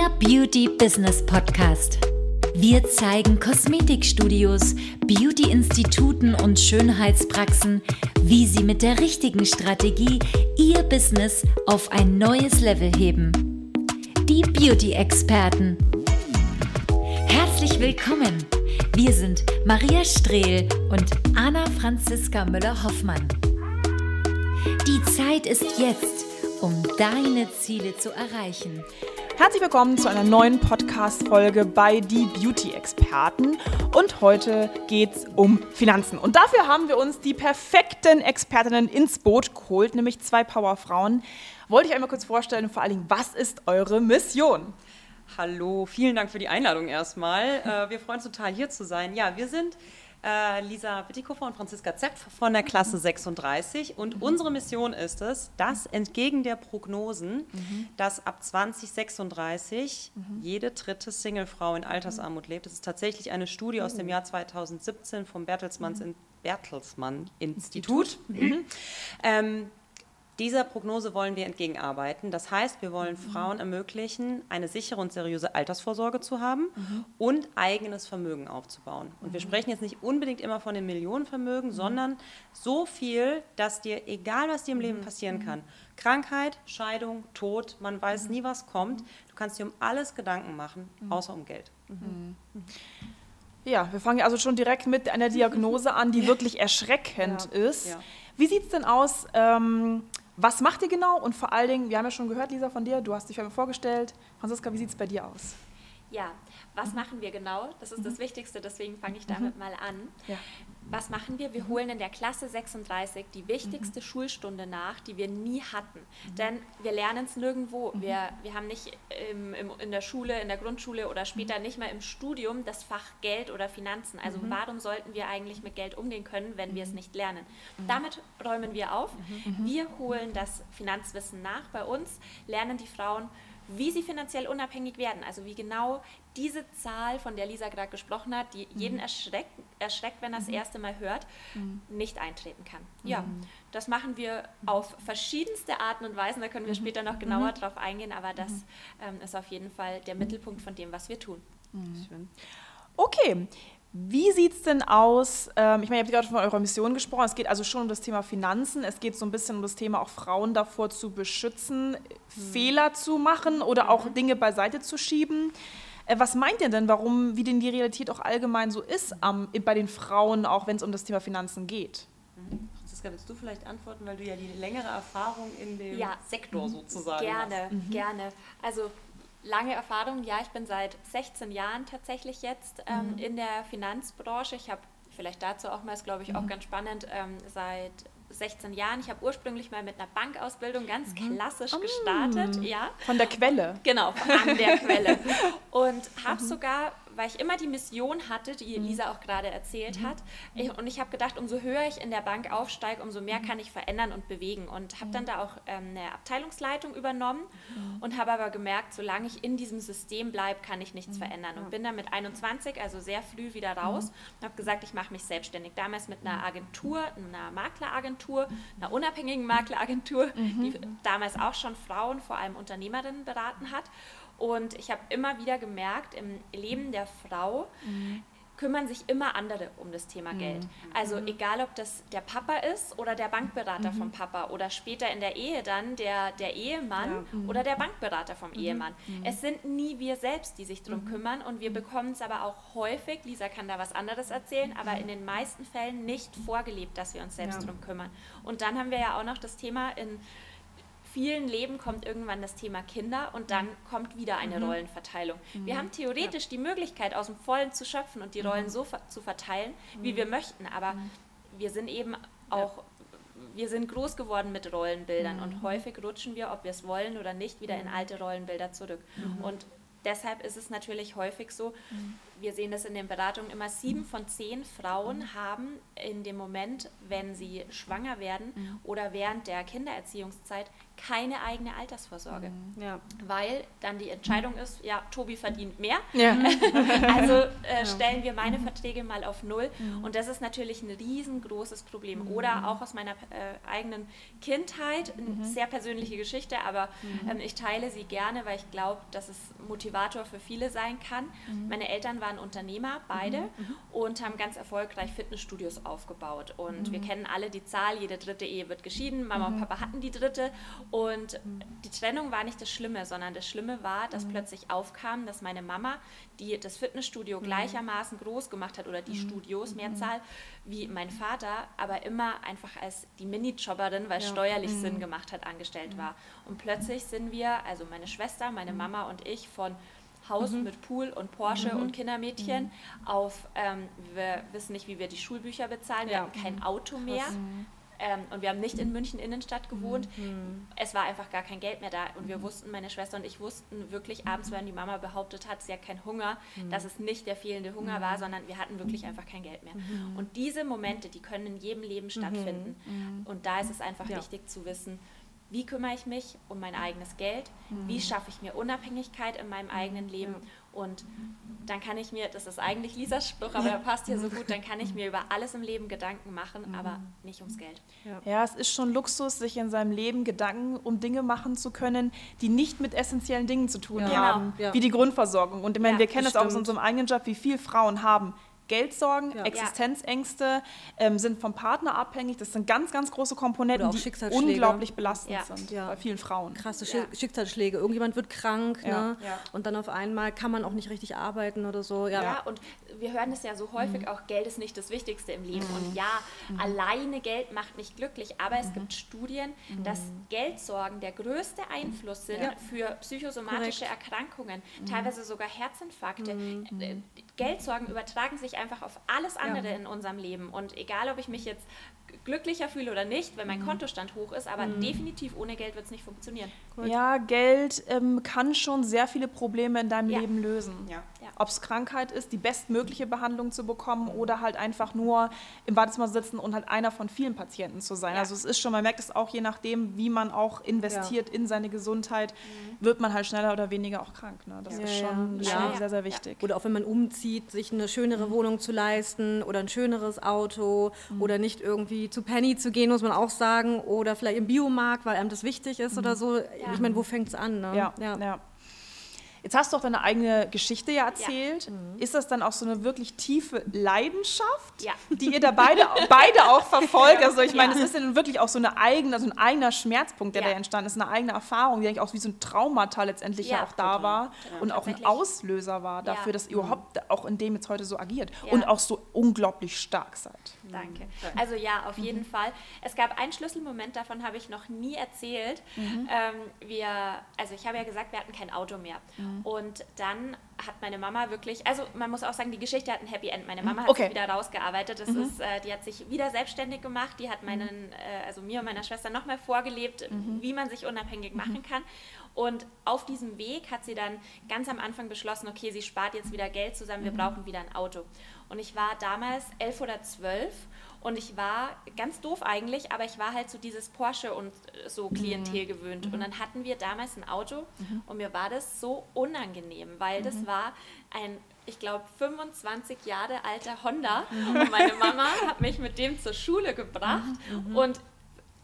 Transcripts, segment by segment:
Der Beauty Business Podcast. Wir zeigen Kosmetikstudios, Beauty-Instituten und Schönheitspraxen, wie sie mit der richtigen Strategie ihr Business auf ein neues Level heben. Die Beauty-Experten. Herzlich willkommen. Wir sind Maria Strehl und Anna Franziska Müller-Hoffmann. Die Zeit ist jetzt, um deine Ziele zu erreichen. Herzlich willkommen zu einer neuen Podcast-Folge bei Die Beauty-Experten. Und heute geht es um Finanzen. Und dafür haben wir uns die perfekten Expertinnen ins Boot geholt, nämlich zwei Powerfrauen. Wollte ich einmal kurz vorstellen und vor allen Dingen, was ist eure Mission? Hallo, vielen Dank für die Einladung erstmal. Äh, wir freuen uns total hier zu sein. Ja, wir sind äh, Lisa Bittikhofer und Franziska Zepf von der Klasse 36. Und mhm. unsere Mission ist es, dass entgegen der Prognosen, mhm. dass ab 2036 mhm. jede dritte Singlefrau in Altersarmut lebt. Das ist tatsächlich eine Studie aus dem oh. Jahr 2017 vom Bertelsmanns in Bertelsmann Institut. Mhm. Ähm, dieser Prognose wollen wir entgegenarbeiten. Das heißt, wir wollen mhm. Frauen ermöglichen, eine sichere und seriöse Altersvorsorge zu haben mhm. und eigenes Vermögen aufzubauen. Und mhm. wir sprechen jetzt nicht unbedingt immer von dem Millionenvermögen, mhm. sondern so viel, dass dir, egal was dir im Leben mhm. passieren mhm. kann, Krankheit, Scheidung, Tod, man weiß nie, was kommt, du kannst dir um alles Gedanken machen, außer um Geld. Ja, wir fangen also schon direkt mit einer Diagnose an, die wirklich erschreckend ja. ist. Ja. Wie sieht es denn aus? Ähm, was macht ihr genau? Und vor allen Dingen, wir haben ja schon gehört, Lisa, von dir, du hast dich vorgestellt. Franziska, wie sieht es bei dir aus? Ja, was machen wir genau? Das ist mhm. das Wichtigste, deswegen fange ich damit mhm. mal an. Ja. Was machen wir? Wir holen in der Klasse 36 die wichtigste mhm. Schulstunde nach, die wir nie hatten. Mhm. Denn wir lernen es nirgendwo. Mhm. Wir, wir haben nicht im, im, in der Schule, in der Grundschule oder später mhm. nicht mehr im Studium das Fach Geld oder Finanzen. Also mhm. warum sollten wir eigentlich mit Geld umgehen können, wenn wir es nicht lernen? Damit räumen wir auf. Wir holen das Finanzwissen nach bei uns, lernen die Frauen, wie sie finanziell unabhängig werden. Also wie genau diese Zahl, von der Lisa gerade gesprochen hat, die jeden mhm. erschreckt, erschreckt, wenn er das mhm. erste Mal hört, mhm. nicht eintreten kann. Ja, mhm. das machen wir auf verschiedenste Arten und Weisen. Da können wir mhm. später noch genauer mhm. drauf eingehen, aber das ähm, ist auf jeden Fall der Mittelpunkt von dem, was wir tun. Schön. Okay, wie sieht es denn aus? Ähm, ich meine, ihr habt gerade von eurer Mission gesprochen. Es geht also schon um das Thema Finanzen. Es geht so ein bisschen um das Thema, auch Frauen davor zu beschützen, mhm. Fehler zu machen oder auch mhm. Dinge beiseite zu schieben. Äh, was meint ihr denn, warum, wie denn die Realität auch allgemein so ist ähm, bei den Frauen, auch wenn es um das Thema Finanzen geht? Mhm. Franziska, willst du vielleicht antworten, weil du ja die längere Erfahrung in dem ja. Sektor mhm. sozusagen gerne, hast? Gerne, gerne. Also lange Erfahrung. Ja, ich bin seit 16 Jahren tatsächlich jetzt ähm, mhm. in der Finanzbranche. Ich habe vielleicht dazu auch mal, ist glaube ich auch mhm. ganz spannend, ähm, seit 16 Jahren. Ich habe ursprünglich mal mit einer Bankausbildung ganz mhm. klassisch mhm. gestartet. Ja. Von der Quelle. Genau, an der Quelle. Und habe mhm. sogar weil ich immer die Mission hatte, die mhm. Lisa auch gerade erzählt mhm. hat. Ich, und ich habe gedacht, umso höher ich in der Bank aufsteige, umso mehr mhm. kann ich verändern und bewegen. Und habe dann da auch ähm, eine Abteilungsleitung übernommen und habe aber gemerkt, solange ich in diesem System bleibe, kann ich nichts verändern. Und bin dann mit 21, also sehr früh wieder raus und habe gesagt, ich mache mich selbstständig. Damals mit einer Agentur, einer Makleragentur, einer unabhängigen Makleragentur, die damals auch schon Frauen, vor allem Unternehmerinnen beraten hat. Und ich habe immer wieder gemerkt, im Leben der Frau mhm. kümmern sich immer andere um das Thema mhm. Geld. Also mhm. egal, ob das der Papa ist oder der Bankberater mhm. vom Papa oder später in der Ehe dann der, der Ehemann ja. Mhm. oder der Bankberater vom mhm. Ehemann. Es sind nie wir selbst, die sich darum kümmern und wir bekommen es aber auch häufig, Lisa kann da was anderes erzählen, aber in den meisten Fällen nicht vorgelebt, dass wir uns selbst ja. darum kümmern. Und dann haben wir ja auch noch das Thema in vielen Leben kommt irgendwann das Thema Kinder und dann mhm. kommt wieder eine mhm. Rollenverteilung. Mhm. Wir haben theoretisch ja. die Möglichkeit, aus dem Vollen zu schöpfen und die Rollen mhm. so zu verteilen, wie wir mhm. möchten, aber mhm. wir sind eben auch wir sind groß geworden mit Rollenbildern mhm. und häufig rutschen wir, ob wir es wollen oder nicht, wieder in alte Rollenbilder zurück. Mhm. Und deshalb ist es natürlich häufig so, wir sehen das in den Beratungen immer, sieben von zehn Frauen haben in dem Moment, wenn sie schwanger werden mhm. oder während der Kindererziehungszeit, keine eigene Altersvorsorge. Mhm. Ja. Weil dann die Entscheidung ist, ja, Tobi verdient mehr. Ja. also äh, stellen wir meine Verträge mal auf Null. Mhm. Und das ist natürlich ein riesengroßes Problem. Mhm. Oder auch aus meiner äh, eigenen Kindheit, eine mhm. sehr persönliche Geschichte, aber mhm. ähm, ich teile sie gerne, weil ich glaube, dass es Motivator für viele sein kann. Mhm. Meine Eltern waren Unternehmer, beide, und haben ganz erfolgreich Fitnessstudios aufgebaut. Und wir kennen alle die Zahl, jede dritte Ehe wird geschieden. Mama und Papa hatten die dritte und die Trennung war nicht das Schlimme, sondern das Schlimme war, dass mhm. plötzlich aufkam, dass meine Mama, die das Fitnessstudio mhm. gleichermaßen groß gemacht hat oder die mhm. Studios, mhm. Mehrzahl, wie mein Vater, aber immer einfach als die Minijobberin, weil ja. steuerlich Sinn mhm. gemacht hat, angestellt war. Und plötzlich sind wir, also meine Schwester, meine Mama und ich, von Haus mhm. mit Pool und Porsche mhm. und Kindermädchen mhm. auf, ähm, wir wissen nicht, wie wir die Schulbücher bezahlen, wir ja. hatten kein Auto mehr. Ähm, und wir haben nicht in München Innenstadt gewohnt. Mhm. Es war einfach gar kein Geld mehr da. Und wir mhm. wussten, meine Schwester und ich wussten wirklich abends, wenn die Mama behauptet hat, sie hat keinen Hunger, mhm. dass es nicht der fehlende Hunger mhm. war, sondern wir hatten wirklich einfach kein Geld mehr. Mhm. Und diese Momente, die können in jedem Leben mhm. stattfinden. Und da ist es einfach ja. wichtig zu wissen, wie kümmere ich mich um mein eigenes Geld, wie schaffe ich mir Unabhängigkeit in meinem eigenen Leben ja. Und dann kann ich mir, das ist eigentlich Lisas Spruch, aber er passt hier so gut, dann kann ich mir über alles im Leben Gedanken machen, mhm. aber nicht ums Geld. Ja. ja, es ist schon Luxus, sich in seinem Leben Gedanken um Dinge machen zu können, die nicht mit essentiellen Dingen zu tun ja. haben, genau. wie die Grundversorgung. Und ich meine, wir kennen es auch aus unserem eigenen Job, wie viele Frauen haben Geldsorgen, ja. Existenzängste, ähm, sind vom Partner abhängig. Das sind ganz, ganz große Komponenten, die unglaublich belastend ja. sind bei vielen Frauen. Krasse Schicksalsschläge. Irgendjemand wird krank ne? und dann auf einmal kann man auch nicht richtig arbeiten oder so. Ja, und wir hören es ja so häufig mhm. auch, Geld ist nicht das Wichtigste im Leben. Mhm. Und ja, mhm. alleine Geld macht nicht glücklich, aber es mhm. gibt Studien, mhm. dass Geldsorgen der größte Einfluss sind für psychosomatische Korrekt. Erkrankungen, mhm. teilweise sogar Herzinfarkte. Äh, Geldsorgen übertragen sich einfach auf alles andere ja. in unserem Leben. Und egal, ob ich mich jetzt glücklicher fühle oder nicht, wenn mein mhm. Kontostand hoch ist, aber mhm. definitiv ohne Geld wird es nicht funktionieren. Gut. Ja, Geld ähm, kann schon sehr viele Probleme in deinem ja. Leben lösen. Ja. Ja. Ob es Krankheit ist, die bestmögliche Behandlung zu bekommen oder halt einfach nur im Wartezimmer sitzen und halt einer von vielen Patienten zu sein. Also es ist schon, man merkt es auch je nachdem, wie man auch investiert in seine Gesundheit, mhm. wird man halt schneller oder weniger auch krank. Ne? Das ist schon, schon sehr, sehr wichtig. Oder auch wenn man umzieht, sich eine schönere mhm. Wohnung zu leisten oder ein schöneres Auto mhm. oder nicht irgendwie zu Penny zu gehen, muss man auch sagen, oder vielleicht im Biomarkt, weil einem das wichtig ist mhm. oder so. Ja. Ich meine, wo fängt es an? Ne? Ja, ja. Ja. Jetzt hast du auch deine eigene Geschichte ja erzählt. Ja. Mhm. Ist das dann auch so eine wirklich tiefe Leidenschaft, ja. die ihr da beide, beide auch verfolgt? Also ich meine, es ist ja wirklich auch so eine eigene, also ein eigener Schmerzpunkt, der da entstanden ist, eine eigene Erfahrung, die eigentlich auch wie so ein Traumata letztendlich ja, auch da war und auch ein Auslöser war dafür, dass ihr überhaupt auch in dem jetzt heute so agiert und auch so unglaublich stark seid. Danke. Also ja, auf jeden mhm. Fall. Es gab einen Schlüsselmoment, davon habe ich noch nie erzählt. Mhm. Ähm, wir, also ich habe ja gesagt, wir hatten kein Auto mehr. Mhm. Und dann hat meine Mama wirklich, also man muss auch sagen, die Geschichte hat ein Happy End. Meine Mama hat okay. sich wieder rausgearbeitet. Das mhm. ist, äh, die hat sich wieder selbstständig gemacht. Die hat meinen, mhm. äh, also mir und meiner Schwester noch mal vorgelebt, mhm. wie man sich unabhängig machen kann. Und auf diesem Weg hat sie dann ganz am Anfang beschlossen, okay, sie spart jetzt wieder Geld zusammen, wir brauchen wieder ein Auto. Und ich war damals elf oder zwölf und ich war ganz doof eigentlich, aber ich war halt so dieses Porsche und so mhm. Klientel mhm. gewöhnt. Und dann hatten wir damals ein Auto mhm. und mir war das so unangenehm, weil mhm. das war ein, ich glaube, 25 Jahre alter Honda. Mhm. Und meine Mama hat mich mit dem zur Schule gebracht. Mhm. Und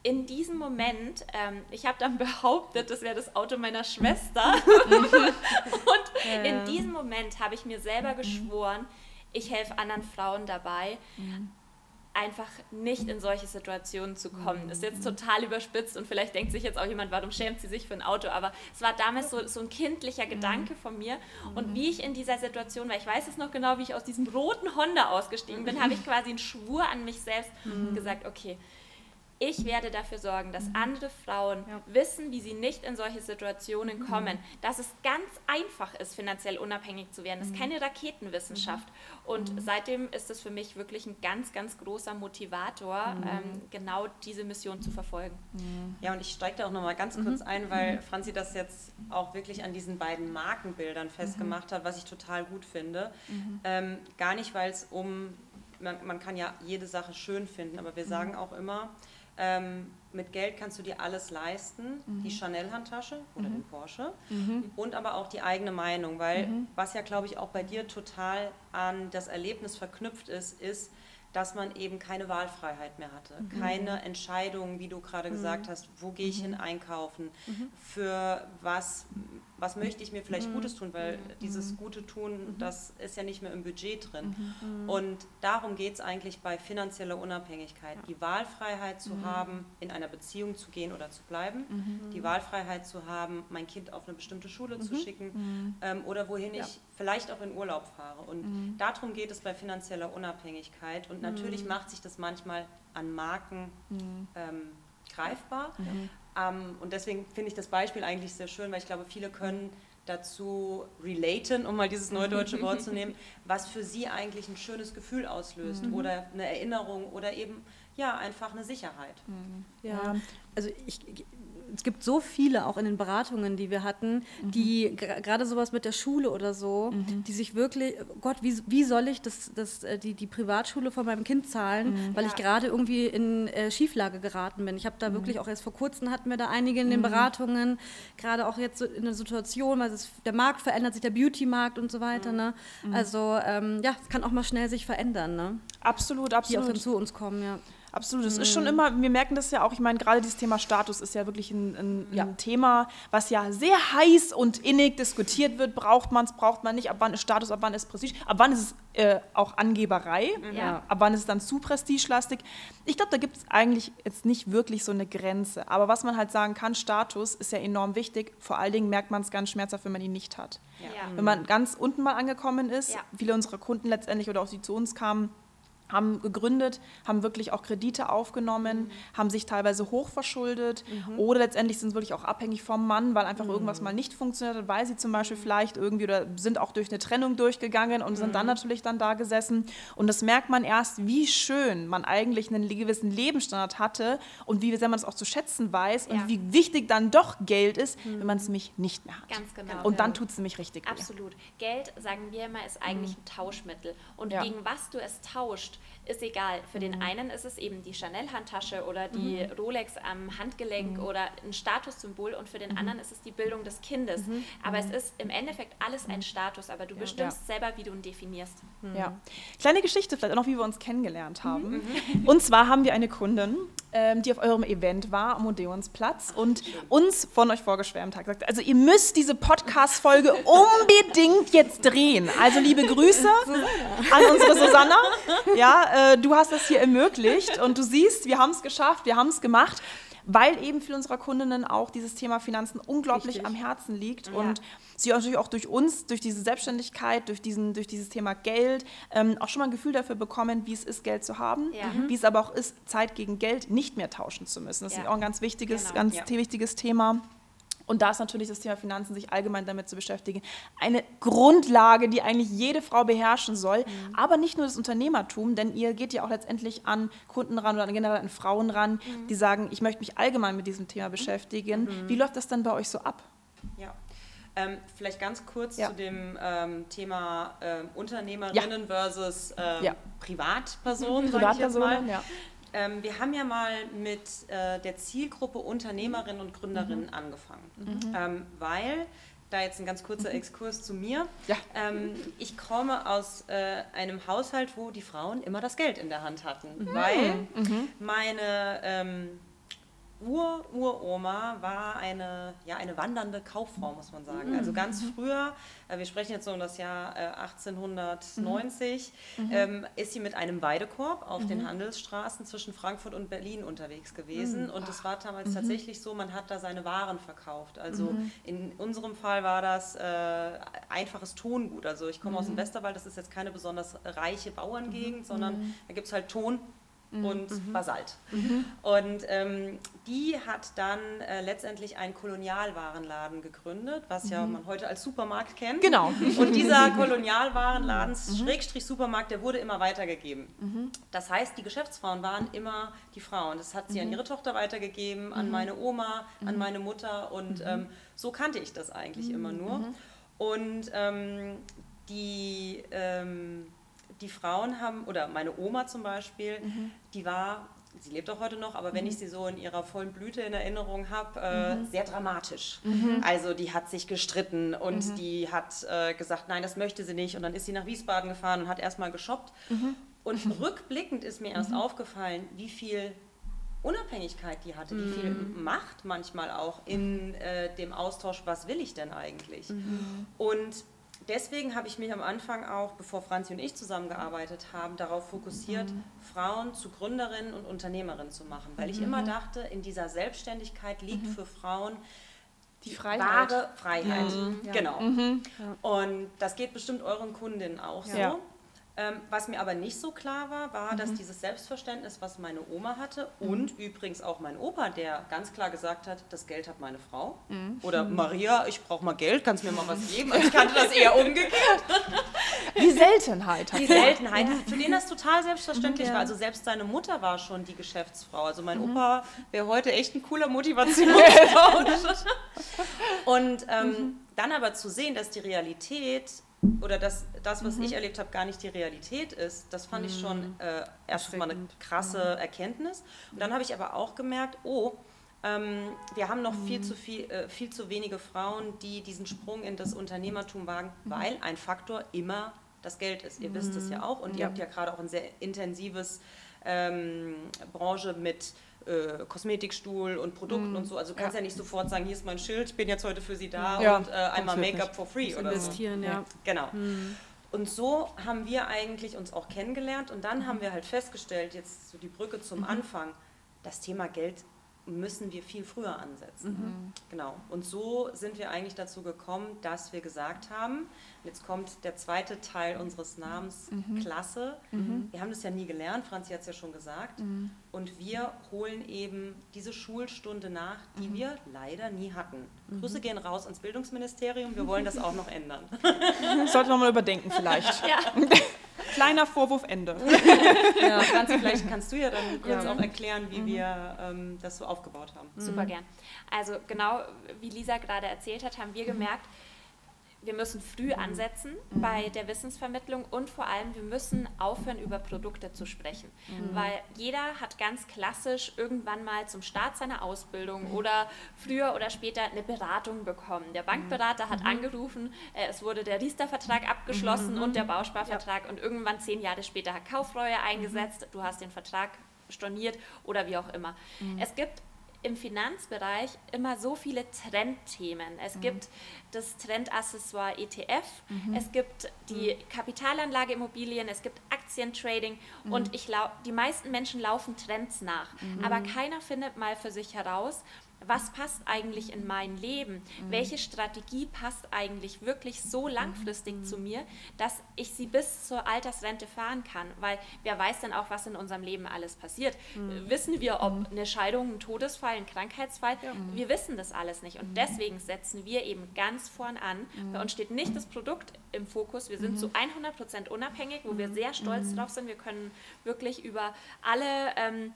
in diesem Moment, ähm, ich habe dann behauptet, das wäre das Auto meiner Schwester. und in diesem Moment habe ich mir selber geschworen, ich helfe anderen Frauen dabei, mhm. einfach nicht in solche Situationen zu kommen. Mhm. Ist jetzt total überspitzt und vielleicht denkt sich jetzt auch jemand, warum schämt sie sich für ein Auto? Aber es war damals so, so ein kindlicher mhm. Gedanke von mir. Und mhm. wie ich in dieser Situation war, ich weiß es noch genau, wie ich aus diesem roten Honda ausgestiegen bin, habe ich quasi einen Schwur an mich selbst gesagt, okay, ich werde dafür sorgen, dass andere Frauen Ja. wissen, wie sie nicht in solche Situationen kommen, dass es ganz einfach ist, finanziell unabhängig zu werden. Das ist keine Raketenwissenschaft. Und seitdem ist es für mich wirklich ein ganz, ganz großer Motivator, ähm, genau diese Mission zu verfolgen. Ja, und ich steige da auch nochmal ganz kurz ein, weil Franzi das jetzt auch wirklich an diesen beiden Markenbildern festgemacht hat, was ich total gut finde. Ähm, gar nicht, weil es um, man, man kann ja jede Sache schön finden, aber wir sagen auch immer, ähm, mit Geld kannst du dir alles leisten, die Chanel-Handtasche oder den Porsche. Und aber auch die eigene Meinung, weil was ja, glaube ich, auch bei dir total an das Erlebnis verknüpft ist, ist, dass man eben keine Wahlfreiheit mehr hatte, keine Entscheidung, wie du gerade gesagt hast, wo gehe ich hin einkaufen, für was, was möchte ich mir vielleicht Gutes tun, weil dieses Gute tun, das ist ja nicht mehr im Budget drin. Und darum geht es eigentlich bei finanzieller Unabhängigkeit, die Wahlfreiheit zu haben, in einer Beziehung zu gehen oder zu bleiben, die Wahlfreiheit zu haben, mein Kind auf eine bestimmte Schule zu schicken ähm, oder wohin ich vielleicht auch in Urlaub fahre. Und darum geht es bei finanzieller Unabhängigkeit. Und natürlich macht sich das manchmal an Marken ähm, greifbar. Ähm, und deswegen finde ich das Beispiel eigentlich sehr schön, weil ich glaube, viele können dazu relaten, um mal dieses neudeutsche Wort zu nehmen, was für sie eigentlich ein schönes Gefühl auslöst oder eine Erinnerung oder eben ja einfach eine Sicherheit. Ja, also ich, es gibt so viele auch in den Beratungen, die wir hatten, die gra- gerade sowas mit der Schule oder so, die sich wirklich, oh Gott, wie, wie soll ich das, das, äh, die, die Privatschule von meinem Kind zahlen, weil ich gerade irgendwie in äh, Schieflage geraten bin. Ich habe da wirklich auch erst vor kurzem hatten wir da einige in den Beratungen, gerade auch jetzt in der Situation, weil es, der Markt verändert sich, der Beauty-Markt und so weiter. Ne? Also ähm, ja, es kann auch mal schnell sich verändern, ne? Absolut, die auch absolut. dann zu uns kommen, ja. Absolut, es ist schon immer, wir merken das ja auch, ich meine, gerade dieses Thema Status ist ja wirklich ein, ein, ein Thema, was ja sehr heiß und innig diskutiert wird. Braucht man es, braucht man nicht, ab wann ist Status, ab wann ist Prestige, ab wann ist es äh, auch Angeberei, Ja. ab wann ist es dann zu prestigelastig. Ich glaube, da gibt es eigentlich jetzt nicht wirklich so eine Grenze. Aber was man halt sagen kann, Status ist ja enorm wichtig. Vor allen Dingen merkt man es ganz schmerzhaft, wenn man ihn nicht hat. Ja. Wenn man ganz unten mal angekommen ist, Ja. viele unserer Kunden letztendlich oder auch die zu uns kamen, haben gegründet, haben wirklich auch Kredite aufgenommen, haben sich teilweise hochverschuldet oder letztendlich sind sie wirklich auch abhängig vom Mann, weil einfach irgendwas mal nicht funktioniert hat, weil sie zum Beispiel vielleicht irgendwie oder sind auch durch eine Trennung durchgegangen und sind dann natürlich dann da gesessen. Und das merkt man erst, wie schön man eigentlich einen gewissen Lebensstandard hatte und wie sehr man es auch zu schätzen weiß Ja. und wie wichtig dann doch Geld ist, wenn man es nämlich nicht mehr hat. Ganz genau. Und dann tut es nämlich richtig weh. Absolut. Geld, sagen wir immer, ist eigentlich ein Tauschmittel. Und Ja. gegen was du es tauscht, ist egal. Für den einen ist es eben die Chanel-Handtasche oder die Rolex am Handgelenk oder ein Statussymbol und für den anderen ist es die Bildung des Kindes. Aber es ist im Endeffekt alles ein Status, aber du bestimmst selber, wie du ihn definierst. Ja. Kleine Geschichte vielleicht auch noch, wie wir uns kennengelernt haben. Und zwar haben wir eine Kundin, ähm, die auf eurem Event war am Odeonsplatz und uns von euch vorgeschwärmt hat. Gesagt, also ihr müsst diese Podcast-Folge unbedingt jetzt drehen. Also liebe Grüße an unsere Susanna. Ja, äh, du hast das hier ermöglicht und du siehst, wir haben es geschafft, wir haben es gemacht. Weil eben viele unserer Kundinnen auch dieses Thema Finanzen unglaublich Richtig. am Herzen liegt Ja. und sie natürlich auch durch uns, durch diese Selbstständigkeit, durch, diesen, durch dieses Thema Geld ähm, auch schon mal ein Gefühl dafür bekommen, wie es ist, Geld zu haben, Ja. wie es aber auch ist, Zeit gegen Geld nicht mehr tauschen zu müssen. Das Ja. ist auch ein ganz wichtiges, Genau. ganz Ja. wichtiges Thema. Und da ist natürlich das Thema Finanzen, sich allgemein damit zu beschäftigen, eine Grundlage, die eigentlich jede Frau beherrschen soll. Mhm. Aber nicht nur das Unternehmertum, denn ihr geht ja auch letztendlich an Kunden ran oder generell an Frauen ran, Mhm. die sagen, ich möchte mich allgemein mit diesem Thema beschäftigen. Wie läuft das dann bei euch so ab? Ja. Ähm, vielleicht ganz kurz Ja. zu dem ähm, Thema ähm, Unternehmerinnen versus ähm, Ja. Privatpersonen. Privatpersonen, ja. Ähm, wir haben ja mal mit äh, der Zielgruppe Unternehmerinnen und Gründerinnen angefangen, ähm, weil, da jetzt ein ganz kurzer Exkurs zu mir, Ja. ähm, ich komme aus äh, einem Haushalt, wo die Frauen immer das Geld in der Hand hatten, weil meine ähm, Ur Uroma war eine, ja, eine wandernde Kauffrau, muss man sagen. Also ganz früher, äh, wir sprechen jetzt so um das Jahr äh, 1890, ähm, ist sie mit einem Weidekorb auf den Handelsstraßen zwischen Frankfurt und Berlin unterwegs gewesen. Und es war damals tatsächlich so, man hat da seine Waren verkauft. Also in unserem Fall war das äh, einfaches Tongut. Also ich komme aus dem Westerwald, das ist jetzt keine besonders reiche Bauerngegend, sondern da gibt es halt Ton und mhm. Basalt. Mhm. Und ähm, die hat dann äh, letztendlich einen Kolonialwarenladen gegründet, was mhm. ja man heute als Supermarkt kennt. Genau. Und dieser Kolonialwarenladen, mhm. Schrägstrich Supermarkt, der wurde immer weitergegeben. Mhm. Das heißt, die Geschäftsfrauen waren immer die Frauen. Das hat sie an ihre Tochter weitergegeben, an meine Oma, an meine Mutter und ähm, so kannte ich das eigentlich immer nur. Und ähm, die ähm, die Frauen haben, oder meine Oma zum Beispiel, mhm. die war, sie lebt auch heute noch, aber wenn mhm. ich sie so in ihrer vollen Blüte in Erinnerung habe, äh, mhm. sehr dramatisch. Mhm. Also die hat sich gestritten und mhm. die hat äh, gesagt, nein, das möchte sie nicht. Und dann ist sie nach Wiesbaden gefahren und hat erstmal geshoppt. Und rückblickend ist mir erst aufgefallen, wie viel Unabhängigkeit die hatte, wie viel Macht manchmal auch in äh, dem Austausch, was will ich denn eigentlich? Und deswegen habe ich mich am Anfang auch, bevor Franzi und ich zusammengearbeitet haben, darauf fokussiert, mhm. Frauen zu Gründerinnen und Unternehmerinnen zu machen, weil ich mhm. immer dachte, in dieser Selbstständigkeit liegt mhm. für Frauen die, Freiheit. wahre Freiheit. Ja. Genau. Mhm. Und das geht bestimmt euren Kundinnen auch so. Ähm, was mir aber nicht so klar war, war, mhm. dass dieses Selbstverständnis, was meine Oma hatte mhm. und übrigens auch mein Opa, der ganz klar gesagt hat, das Geld hat meine Frau. Mhm. Oder mhm. Maria, ich brauche mal Geld, kannst mir mal was geben? Also ich kannte das eher umgekehrt. Die Seltenheit. Die Seltenheit, ja. für den das total selbstverständlich ja. war. Also selbst seine Mutter war schon die Geschäftsfrau. Also mein mhm. Opa wäre heute echt ein cooler Motivationscoach. und ähm, mhm. dann aber zu sehen, dass die Realität oder dass das, was mhm. ich erlebt habe, gar nicht die Realität ist, das fand mhm. ich schon mhm. äh, erst mal eine krasse mhm. Erkenntnis. Und dann habe ich aber auch gemerkt, oh, ähm, wir haben noch viel, zu viel, äh, viel zu wenige Frauen, die diesen Sprung in das Unternehmertum wagen, mhm. weil ein Faktor immer das Geld ist. Ihr wisst es ja auch und ihr habt ja gerade auch ein sehr intensives ähm, Branche mit äh, Kosmetikstuhl und Produkten mm, und so. Also du kannst ja. ja. nicht sofort sagen, hier ist mein Schild, ich bin jetzt heute für Sie da ja, und äh, einmal Make-up for free oder investieren, so. ja. Genau. Mm. Und so haben wir eigentlich uns auch kennengelernt und dann haben wir halt festgestellt, jetzt so die Brücke zum mhm. Anfang, das Thema Geld müssen wir viel früher ansetzen. Mhm. Genau. Und so sind wir eigentlich dazu gekommen, dass wir gesagt haben, jetzt kommt der zweite Teil unseres Namens, mhm. Klasse. Mhm. Wir haben das ja nie gelernt, Franzi hat es ja schon gesagt. Mhm. Und wir holen eben diese Schulstunde nach, die mhm. wir leider nie hatten. Mhm. Grüße gehen raus ans Bildungsministerium, wir wollen das auch noch ändern. Das sollte man mal überdenken vielleicht. Ja. Kleiner Vorwurf, Ende. Ja, Franzi, vielleicht kannst du ja dann kurz ja. auch erklären, wie mhm. wir ähm, das so aufgebaut haben. Super mhm. gern. Also genau wie Lisa gerade erzählt hat, haben wir gemerkt, wir müssen früh mhm. ansetzen mhm. bei der Wissensvermittlung und vor allem, wir müssen aufhören, über Produkte zu sprechen. Mhm. Weil jeder hat ganz klassisch irgendwann mal zum Start seiner Ausbildung mhm. oder früher oder später eine Beratung bekommen. Der Bankberater hat mhm. angerufen, äh, es wurde der Riester-Vertrag abgeschlossen und der Bausparvertrag ja. und irgendwann zehn Jahre später hat Kaufreue eingesetzt, du hast den Vertrag storniert oder wie auch immer. Es gibt im Finanzbereich immer so viele Trendthemen. Es mhm. gibt das Trendaccessoire ETF, mhm. es gibt die mhm. Kapitalanlage Immobilien, es gibt Aktientrading mhm. und ich die meisten Menschen laufen Trends nach, mhm. aber keiner findet mal für sich heraus, was passt eigentlich in mein Leben? Mhm. Welche Strategie passt eigentlich wirklich so langfristig mhm. zu mir, dass ich sie bis zur Altersrente fahren kann? Weil wer weiß denn auch, was in unserem Leben alles passiert? Mhm. Wissen wir, ob mhm. eine Scheidung, ein Todesfall, ein Krankheitsfall? Ja. Wir wissen das alles nicht. Und mhm. deswegen setzen wir eben ganz vorn an. Bei uns steht nicht das Produkt im Fokus. Wir sind zu 100% unabhängig, wo wir sehr stolz drauf sind. Wir können wirklich über alle... Ähm,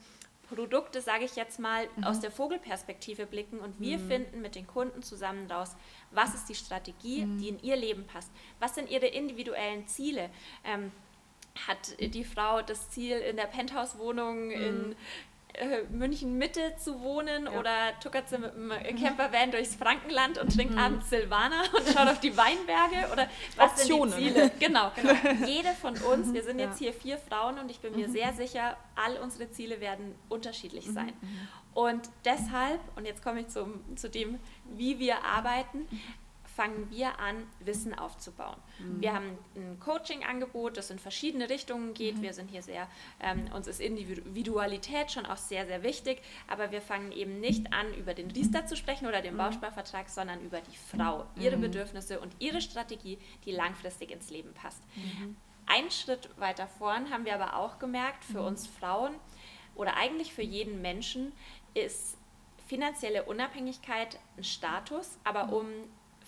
Produkte, sage ich jetzt mal, mhm. aus der Vogelperspektive blicken und wir mhm. finden mit den Kunden zusammen raus, was ist die Strategie, mhm. die in ihr Leben passt, was sind ihre individuellen Ziele. Ähm, hat die Frau das Ziel, in der Penthouse-Wohnung mhm. in äh, München Mitte zu wohnen ja. oder tuckert sie mit dem Campervan durchs Frankenland und trinkt mhm. abends Silvaner und schaut auf die Weinberge oder was Optionen. sind die Ziele? Genau, genau. Jede von uns, wir sind jetzt hier vier Frauen und ich bin mir mhm. sehr sicher, all unsere Ziele werden unterschiedlich mhm. sein. Mhm. Und deshalb, und jetzt komme ich zum, zu dem, wie wir arbeiten, fangen wir an, Wissen aufzubauen. Mhm. Wir haben ein Coaching-Angebot, das in verschiedene Richtungen geht. Mhm. Wir sind hier sehr, ähm, uns ist Individualität schon auch sehr, sehr wichtig, aber wir fangen eben nicht an, über den Riester zu sprechen oder den mhm. Bausparvertrag, sondern über die Frau, ihre mhm. Bedürfnisse und ihre Strategie, die langfristig ins Leben passt. Mhm. einen Schritt weiter vorn haben wir aber auch gemerkt, für uns Frauen oder eigentlich für jeden Menschen ist finanzielle Unabhängigkeit ein Status, aber um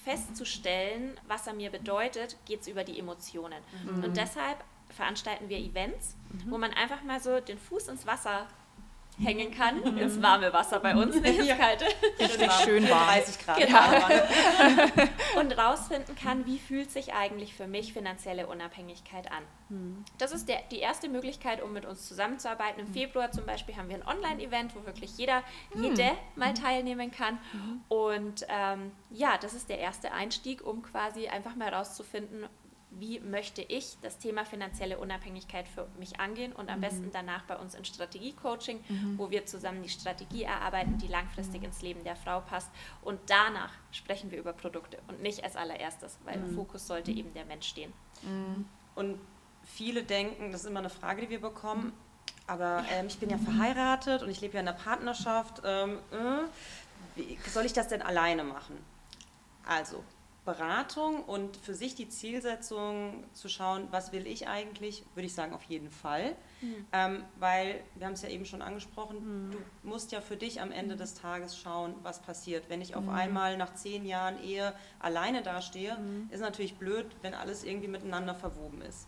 festzustellen, was er mir bedeutet, geht es über die Emotionen. Und deshalb veranstalten wir Events, wo man einfach mal so den Fuß ins Wasser hängen kann, ins warme Wasser bei uns, nicht ins kalte. Richtig schön warm. 30 Grad. Genau. Und rausfinden kann, wie fühlt sich eigentlich für mich finanzielle Unabhängigkeit an. Das ist der, die erste Möglichkeit, um mit uns zusammenzuarbeiten. Im Februar zum Beispiel haben wir ein Online-Event, wo wirklich jeder, jede mal teilnehmen kann. Und ähm, ja, das ist der erste Einstieg, um quasi einfach mal rauszufinden, wie möchte ich das Thema finanzielle Unabhängigkeit für mich angehen und am besten danach bei uns in Strategie-Coaching, wo wir zusammen die Strategie erarbeiten, die langfristig ins Leben der Frau passt. Und danach sprechen wir über Produkte und nicht als allererstes, weil im Fokus sollte eben der Mensch stehen. Und viele denken, das ist immer eine Frage, die wir bekommen, aber ähm, ich bin ja verheiratet und ich lebe ja in einer Partnerschaft. Ähm, äh, wie soll ich das denn alleine machen? Also Beratung und für sich die Zielsetzung zu schauen, was will ich eigentlich, würde ich sagen, auf jeden Fall. Ähm, weil, wir haben es ja eben schon angesprochen, du musst ja für dich am Ende des Tages schauen, was passiert. Wenn ich auf einmal nach zehn Jahren Ehe alleine dastehe, ist natürlich blöd, wenn alles irgendwie miteinander verwoben ist.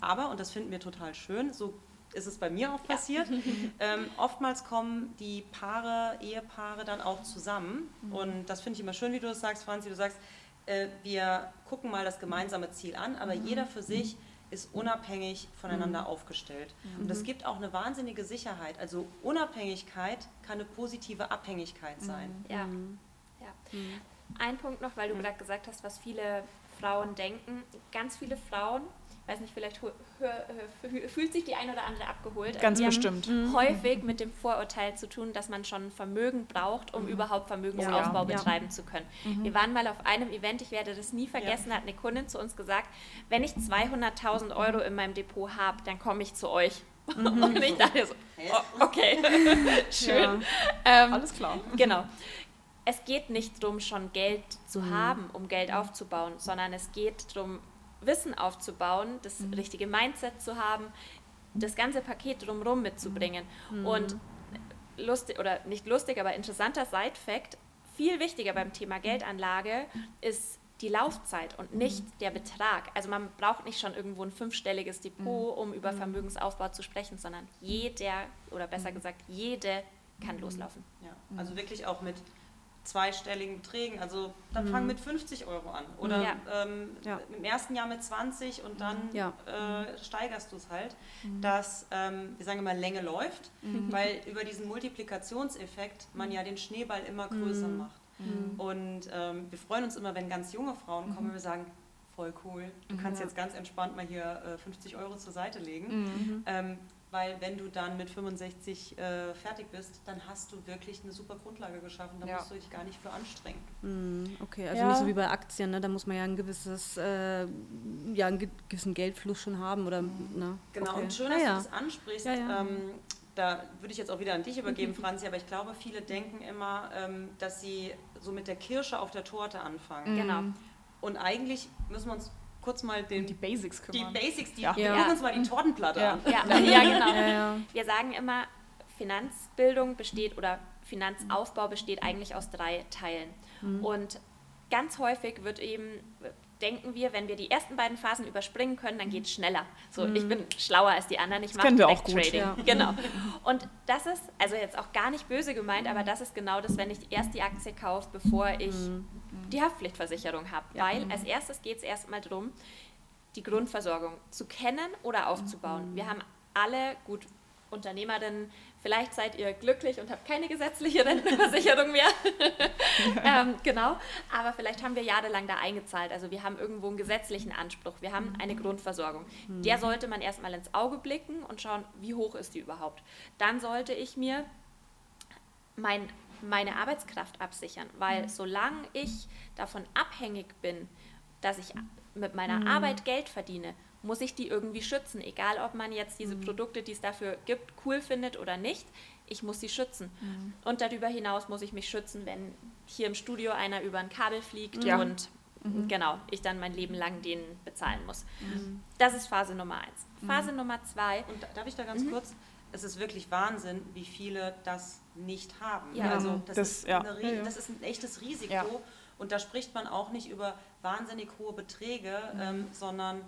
Aber, und das finden wir total schön, so ist es bei mir auch passiert. ähm, oftmals kommen die Paare, Ehepaare dann auch zusammen. Und das finde ich immer schön, wie du das sagst, Franzi. Du sagst, äh, wir gucken mal das gemeinsame Ziel an, aber jeder für sich ist unabhängig voneinander aufgestellt. Und das gibt auch eine wahnsinnige Sicherheit. Also Unabhängigkeit kann eine positive Abhängigkeit sein. Ja. ja. Ein Punkt noch, weil du gerade gesagt hast, was viele Frauen denken. Ganz viele Frauen, weiß nicht, vielleicht fühlt sich die eine oder andere abgeholt. Ganz die bestimmt. Haben häufig mit dem Vorurteil zu tun, dass man schon Vermögen braucht, um überhaupt Vermögensaufbau Ja. Ja. betreiben zu können. Wir waren mal auf einem Event, ich werde das nie vergessen, hat eine Kundin zu uns gesagt, wenn ich 200.000 Euro in meinem Depot habe, dann komme ich zu euch. Und ich dachte so, oh, okay, schön. Ähm, Alles klar. Genau. Es geht nicht darum, schon Geld zu haben, um Geld aufzubauen, sondern es geht darum, Wissen aufzubauen, das richtige Mindset zu haben, das ganze Paket drumherum mitzubringen. Und lustig, oder nicht lustig, aber interessanter Side-Fact, viel wichtiger beim Thema Geldanlage ist die Laufzeit und nicht der Betrag. Also man braucht nicht schon irgendwo ein fünfstelliges Depot, um über Vermögensaufbau zu sprechen, sondern jeder, oder besser gesagt, jede kann loslaufen. Ja, also wirklich auch mit zweistelligen Beträgen. Also dann fang mit 50 Euro an. Oder Ja. ähm, Ja. im ersten Jahr mit 20 und dann Ja. äh, steigerst du es halt, dass, ähm, wir sagen immer, Länge läuft, weil über diesen Multiplikationseffekt man ja den Schneeball immer größer macht. Und ähm, wir freuen uns immer, wenn ganz junge Frauen kommen und wir sagen, voll cool, du kannst jetzt ganz entspannt mal hier äh, 50 Euro zur Seite legen. Ähm, weil wenn du dann mit 65 äh, fertig bist, dann hast du wirklich eine super Grundlage geschaffen. Da Ja. musst du dich gar nicht für anstrengen. Hm, Okay, also Ja. nicht so wie bei Aktien, ne? da muss man ja ein gewisses, äh, ja, einen ge- gewissen Geldfluss schon haben oder, ne? Genau, okay. und schön, dass ja. du das ansprichst. Ja, ja. Ähm, da würde ich jetzt auch wieder an dich übergeben, Franzi, aber ich glaube, viele denken immer, ähm, dass sie so mit der Kirsche auf der Torte anfangen. Genau. Und eigentlich müssen wir uns kurz mal den, Die Basics die kümmern. Basics, die, Ja. wir Ja. gucken uns mal die Tortenplatte Ja. an. Ja, ja genau. Ja, ja. Wir sagen immer, Finanzbildung besteht oder Finanzaufbau besteht eigentlich aus drei Teilen. Und ganz häufig wird eben, denken wir, wenn wir die ersten beiden Phasen überspringen können, dann geht es schneller. So, ich bin schlauer als die anderen, ich mache kennen wir auch gut, Trading. Genau. Und das ist, also jetzt auch gar nicht böse gemeint, aber das ist genau das, wenn ich erst die Aktie kaufe, bevor ich die Haftpflichtversicherung habe. Weil als erstes geht es erstmal darum, die Grundversorgung zu kennen oder aufzubauen. Wir haben alle, gut, Unternehmerinnen, vielleicht seid ihr glücklich und habt keine gesetzliche Rentenversicherung mehr. ähm, genau, aber vielleicht haben wir jahrelang da eingezahlt. Also wir haben irgendwo einen gesetzlichen Anspruch. Wir haben eine Grundversorgung. Der sollte man erstmal ins Auge blicken und schauen, wie hoch ist die überhaupt. Dann sollte ich mir mein, meine Arbeitskraft absichern, weil solange ich davon abhängig bin, dass ich mit meiner Arbeit Geld verdiene, muss ich die irgendwie schützen, egal ob man jetzt diese Produkte, die es dafür gibt, cool findet oder nicht. Ich muss sie schützen. Und darüber hinaus muss ich mich schützen, wenn hier im Studio einer über ein Kabel fliegt Ja. und genau, ich dann mein Leben lang den bezahlen muss. Das ist Phase Nummer eins. Phase Nummer zwei, Und da- darf ich da ganz kurz? Es ist wirklich Wahnsinn, wie viele das nicht haben. Ja. Also das, Das- ist ja. das ist ein echtes Risiko. Ja. Und da spricht man auch nicht über wahnsinnig hohe Beträge, ähm, sondern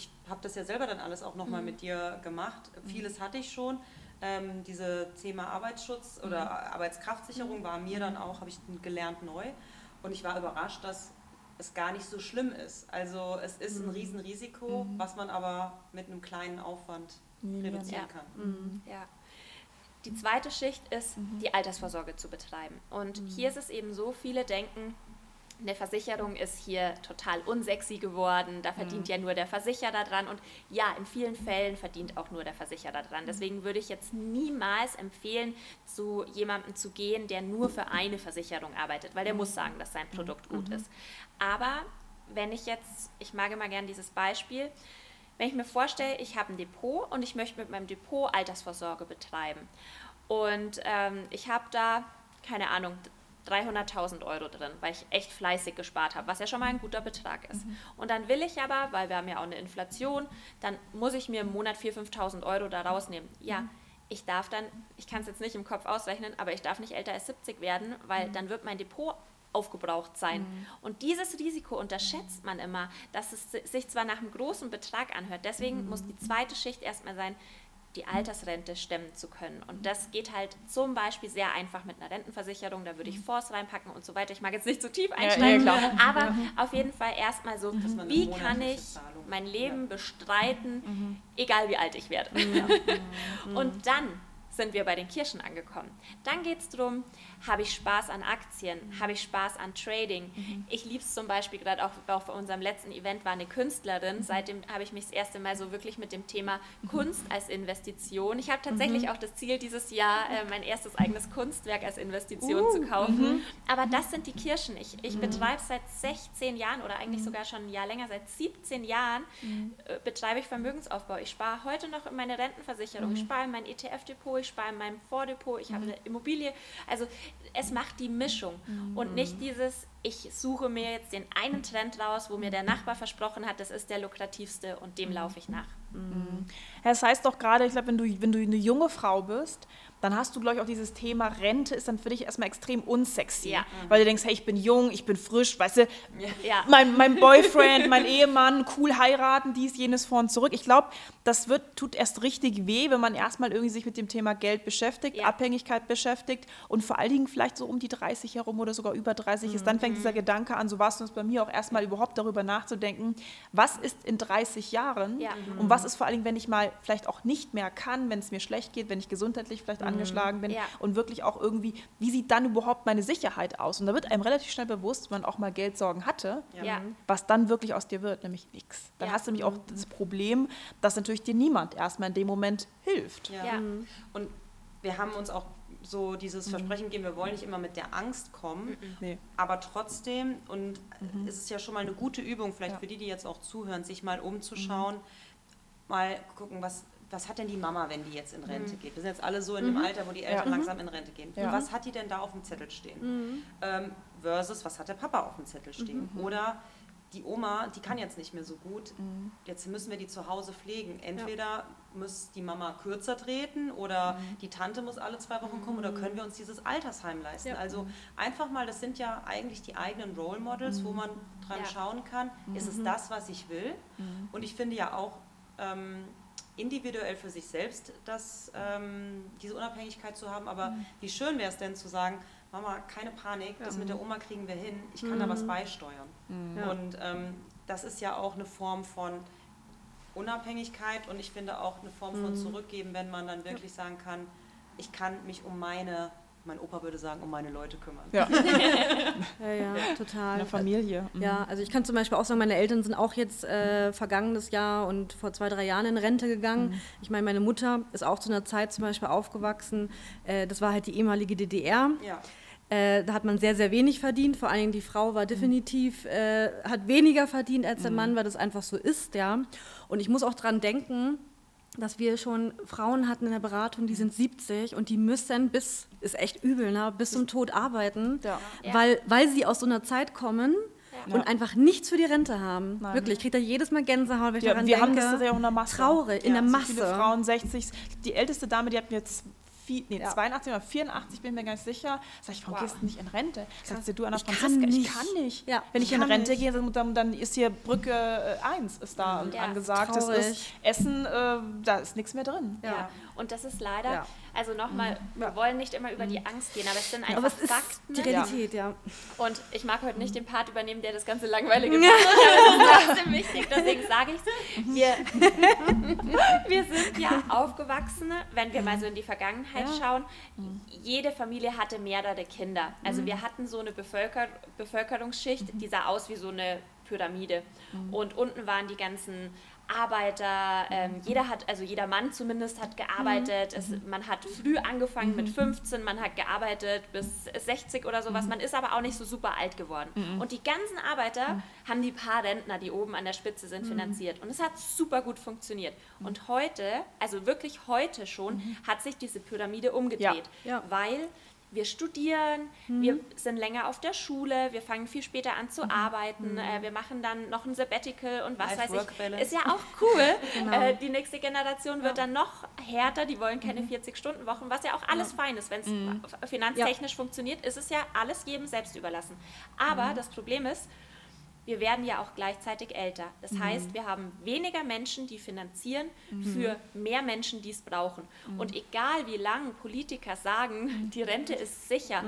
ich habe das ja selber dann alles auch nochmal mit dir gemacht. Vieles hatte ich schon. Ähm, diese Thema Arbeitsschutz oder Arbeitskraftsicherung war mir dann auch, habe ich gelernt neu. Und ich war überrascht, dass es gar nicht so schlimm ist. Also es ist ein Riesenrisiko, was man aber mit einem kleinen Aufwand reduzieren Ja. kann. Ja. Die zweite Schicht ist, die Altersvorsorge zu betreiben. Und hier ist es eben so, viele denken, eine Versicherung ist hier total unsexy geworden, da verdient ja nur der Versicherer dran. Und ja, in vielen Fällen verdient auch nur der Versicherer dran. Deswegen würde ich jetzt niemals empfehlen, zu jemandem zu gehen, der nur für eine Versicherung arbeitet, weil der muss sagen, dass sein Produkt gut ist. Aber wenn ich jetzt, ich mag immer gern dieses Beispiel, wenn ich mir vorstelle, ich habe ein Depot und ich möchte mit meinem Depot Altersvorsorge betreiben und ähm, ich habe da, keine Ahnung, 300.000 Euro drin, weil ich echt fleißig gespart habe, was ja schon mal ein guter Betrag ist. Und dann will ich aber, weil wir haben ja auch eine Inflation, dann muss ich mir im Monat 4.000, 5.000 Euro da rausnehmen. Ja, ich darf dann, ich kann es jetzt nicht im Kopf ausrechnen, aber ich darf nicht älter als 70 werden, weil dann wird mein Depot aufgebraucht sein. Und dieses Risiko unterschätzt man immer, dass es si- sich zwar nach einem großen Betrag anhört, deswegen muss die zweite Schicht erstmal sein, die Altersrente stemmen zu können. Und das geht halt zum Beispiel sehr einfach mit einer Rentenversicherung, da würde ich Fonds reinpacken und so weiter. Ich mag jetzt nicht zu tief einsteigen, ja, klar. aber auf jeden Fall erstmal so, wie kann ich mein Leben Ja. bestreiten, egal wie alt ich werde. Und dann sind wir bei den Kirschen angekommen. Dann geht es darum, habe ich Spaß an Aktien, habe ich Spaß an Trading. Ich liebe es zum Beispiel, gerade auch, auch bei unserem letzten Event war eine Künstlerin. Seitdem habe ich mich das erste Mal so wirklich mit dem Thema Kunst als Investition. Ich habe tatsächlich auch das Ziel, dieses Jahr äh, mein erstes eigenes Kunstwerk als Investition zu kaufen. Aber das sind die Kirschen. Ich, ich betreibe seit 16 Jahren oder eigentlich sogar schon ein Jahr länger, seit 17 Jahren äh, betreibe ich Vermögensaufbau. Ich spare heute noch in meine Rentenversicherung, ich spare in mein ETF-Depot, ich spare in meinem Vordepot, ich habe eine Immobilie. Also es macht die Mischung. Und nicht dieses, ich suche mir jetzt den einen Trend raus, wo mir der Nachbar versprochen hat, das ist der lukrativste und dem laufe ich nach. Ja, Das heißt doch gerade, ich glaube, wenn du, wenn du eine junge Frau bist, dann hast du, glaube ich, auch dieses Thema Rente ist dann für dich erstmal extrem unsexy. Ja. Weil du denkst, hey, ich bin jung, ich bin frisch, weißt du, Ja. mein, mein Boyfriend, mein Ehemann, cool heiraten, dies, jenes vor und zurück. Ich glaube, das wird, tut erst richtig weh, wenn man erstmal irgendwie sich mit dem Thema Geld beschäftigt, Ja. Abhängigkeit beschäftigt und vor allen Dingen vielleicht so um die 30 herum oder sogar über 30 ist. Dann fängt dieser Gedanke an, so war es uns bei mir auch erstmal überhaupt darüber nachzudenken, was ist in 30 Jahren Ja. und was ist vor allen Dingen, wenn ich mal vielleicht auch nicht mehr kann, wenn es mir schlecht geht, wenn ich gesundheitlich vielleicht angeschlagen bin Ja. und wirklich auch irgendwie, wie sieht dann überhaupt meine Sicherheit aus? Und da wird einem relativ schnell bewusst, wenn man auch mal Geldsorgen hatte, Ja. was dann wirklich aus dir wird, nämlich nichts. Dann Ja. hast du nämlich auch das Problem, dass natürlich dir niemand erstmal in dem Moment hilft. Ja. Ja. Und wir haben uns auch so dieses Versprechen gegeben, wir wollen nicht immer mit der Angst kommen, Nee. aber trotzdem, und es ist ja schon mal eine gute Übung, vielleicht für die, die jetzt auch zuhören, sich mal umzuschauen, mal gucken, was, was hat denn die Mama, wenn die jetzt in Rente geht? Wir sind jetzt alle so in dem Alter, wo die Eltern Ja. langsam in Rente gehen. Ja. Was hat die denn da auf dem Zettel stehen? Ähm, versus, was hat der Papa auf dem Zettel stehen? Oder die Oma, die kann jetzt nicht mehr so gut, jetzt müssen wir die zu Hause pflegen. Entweder muss die Mama kürzer treten oder die Tante muss alle zwei Wochen kommen oder können wir uns dieses Altersheim leisten. Also einfach mal, das sind ja eigentlich die eigenen Role Models, wo man dran Ja. schauen kann, ist es das, was ich will? Und ich finde ja auch ähm, individuell für sich selbst das, ähm, diese Unabhängigkeit zu haben, aber wie schön wäre es denn zu sagen, Mama, keine Panik, das mit der Oma kriegen wir hin, ich kann da was beisteuern. Ja. Und ähm, das ist ja auch eine Form von Unabhängigkeit. Und ich finde auch eine Form von Zurückgeben, wenn man dann wirklich sagen kann, ich kann mich um meine, mein Opa würde sagen, um meine Leute kümmern. Ja, Ja, ja, total. in der Familie. Mhm. Ja, also ich kann zum Beispiel auch sagen, meine Eltern sind auch jetzt äh, vergangenes Jahr und vor zwei, drei Jahren in Rente gegangen. Ich meine, meine Mutter ist auch zu einer Zeit zum Beispiel aufgewachsen, äh, das war halt die ehemalige DDR. Ja. Äh, da hat man sehr, sehr wenig verdient. Vor allen Dingen die Frau war definitiv, äh, hat weniger verdient als der Mann, weil das einfach so ist, ja. Und ich muss auch dran denken, dass wir schon Frauen hatten in der Beratung, die sind 70 und die müssen bis, ist echt übel, ne, bis zum Tod arbeiten, Ja. Ja. Weil, weil sie aus so einer Zeit kommen, Ja. und einfach nichts für die Rente haben. Nein. Wirklich, ich kriege da jedes Mal Gänsehaut, wenn ich Ja, daran wir denke. haben das tatsächlich auch in der Masse. Traurig, in Ja, der so Masse. Viele Frauen, 60. Die älteste Dame, die hat mir jetzt nee, Ja. 82 oder 84, bin ich mir nicht sicher. Sag ich, warum Wow. gehst du nicht in Rente? Sagt sie, du, Anna Ich kann Franziska, ich nicht. kann nicht. Ja, Wenn ich ich in kann Rente nicht. gehe, dann, dann ist hier Brücke äh, 1 ist da Ja, angesagt. Das ist traurig. Essen, äh, da ist nichts mehr drin. Ja. Und das ist leider, Ja. Also nochmal, wir wollen nicht immer über die Angst gehen, aber es sind einfach Aber es ist Fakten. die Realität, ja. Und ich mag heute nicht den Part übernehmen, der das ganze langweilige macht, aber es ist trotzdem wichtig, deswegen sage ich es. Wir, wir sind ja Aufgewachsene, wenn wir mal so in die Vergangenheit schauen. Jede Familie hatte mehrere Kinder. Also wir hatten so eine Bevölker Bevölkerungsschicht, die sah aus wie so eine Pyramide. Und unten waren die ganzen Arbeiter, ähm, jeder hat, also jeder Mann zumindest hat gearbeitet. Es, man hat früh angefangen mit 15, man hat gearbeitet bis 60 oder sowas. Man ist aber auch nicht so super alt geworden. Und die ganzen Arbeiter haben die paar Rentner, die oben an der Spitze sind, finanziert. Und es hat super gut funktioniert. Und heute, also wirklich heute schon, hat sich diese Pyramide umgedreht. Ja. Weil wir studieren, wir sind länger auf der Schule, wir fangen viel später an zu arbeiten, äh, wir machen dann noch ein Sabbatical und was weiß ich. Life-Work-Balance. Ist ja auch cool. äh, die nächste Generation wird dann noch härter, die wollen keine 40-Stunden-Wochen, was ja auch alles fein ist. Wenn es finanztechnisch funktioniert, ist es ja alles jedem selbst überlassen. Aber das Problem ist, wir werden ja auch gleichzeitig älter. Das heißt, wir haben weniger Menschen, die finanzieren für mehr Menschen, die es brauchen. Und egal wie lange Politiker sagen, die Rente ist sicher,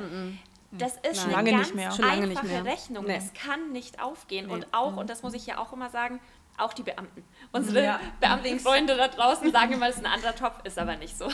das ist Nein. eine Lange ganz einfache. Rechnung. Nee. Das kann nicht aufgehen. Nee. Und auch, und das muss ich ja auch immer sagen, auch die Beamten. Unsere Ja. Beamtenfreunde da draußen sagen immer, es ist ein anderer Topf, ist aber nicht so.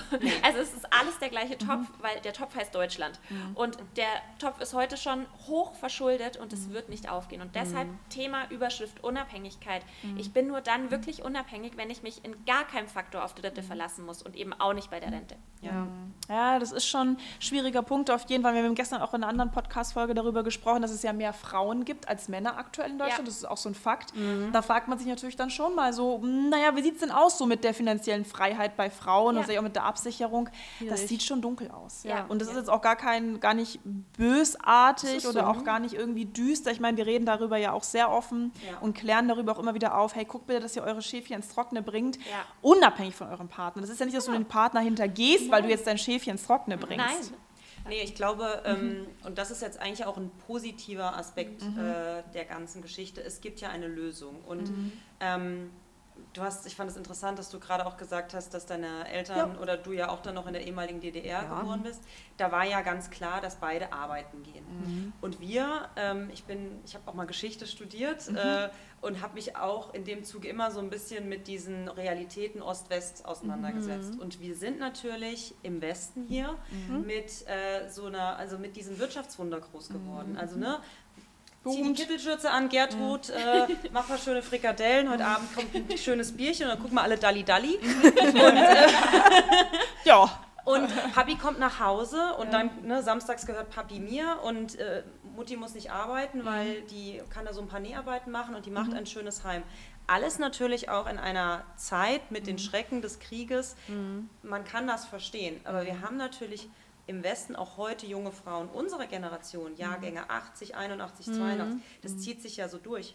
Also es ist alles der gleiche Topf, weil der Topf heißt Deutschland. Und der Topf ist heute schon hoch verschuldet und es wird nicht aufgehen. Und deshalb Thema Überschrift Unabhängigkeit. Ich bin nur dann wirklich unabhängig, wenn ich mich in gar keinem Faktor auf Dritte verlassen muss und eben auch nicht bei der Rente. Ja. Ja, das ist schon ein schwieriger Punkt auf jeden Fall. Wir haben gestern auch in einer anderen Podcast-Folge darüber gesprochen, dass es ja mehr Frauen gibt als Männer aktuell in Deutschland. Ja. Das ist auch so ein Fakt. Da fragt man sich natürlich dann schon mal so, hm, naja, wie sieht es denn aus so mit der finanziellen Freiheit bei Frauen Ja. und auch mit der Absicherung? Das Schwierig. sieht schon dunkel aus. Ja. Und das ist jetzt auch gar kein, gar nicht bösartig oder so, auch gar nicht irgendwie düster. Ich meine, wir reden darüber ja auch sehr offen Ja. und klären darüber auch immer wieder auf, hey, guck bitte, dass ihr eure Schäfchen ins Trockene bringt, unabhängig von eurem Partner. Das ist ja nicht, dass du den Partner hintergehst, weil du jetzt dein Schäfchen ins Trockene bringst. Nein. Nee, ich glaube, ähm, und das ist jetzt eigentlich auch ein positiver Aspekt äh, der ganzen Geschichte, es gibt ja eine Lösung. Und ähm, du hast, ich fand es interessant, dass du gerade auch gesagt hast, dass deine Eltern oder du ja auch dann noch in der ehemaligen DDR Ja. geboren bist. Da war ja ganz klar, dass beide arbeiten gehen. Und wir, ähm, ich bin, ich habe auch mal Geschichte studiert äh, und habe mich auch in dem Zuge immer so ein bisschen mit diesen Realitäten Ost-West auseinandergesetzt. Und wir sind natürlich im Westen hier mit äh, so einer, also mit diesem Wirtschaftswunder groß geworden. Also ne, Zieh die. Kittelschürze an, Gertrud, äh, mach mal schöne Frikadellen, heute Abend kommt ein schönes Bierchen und dann gucken wir alle Dalli Dalli. Ja, Und Papi kommt nach Hause und dann, ne, samstags gehört Papi mir und äh, Mutti muss nicht arbeiten, weil die kann da so ein paar Näharbeiten machen und die macht ein schönes Heim. Alles natürlich auch in einer Zeit mit den Schrecken des Krieges. Man kann das verstehen, aber wir haben natürlich im Westen auch heute junge Frauen unserer Generation, Jahrgänge 80, 81, 82, das zieht sich ja so durch.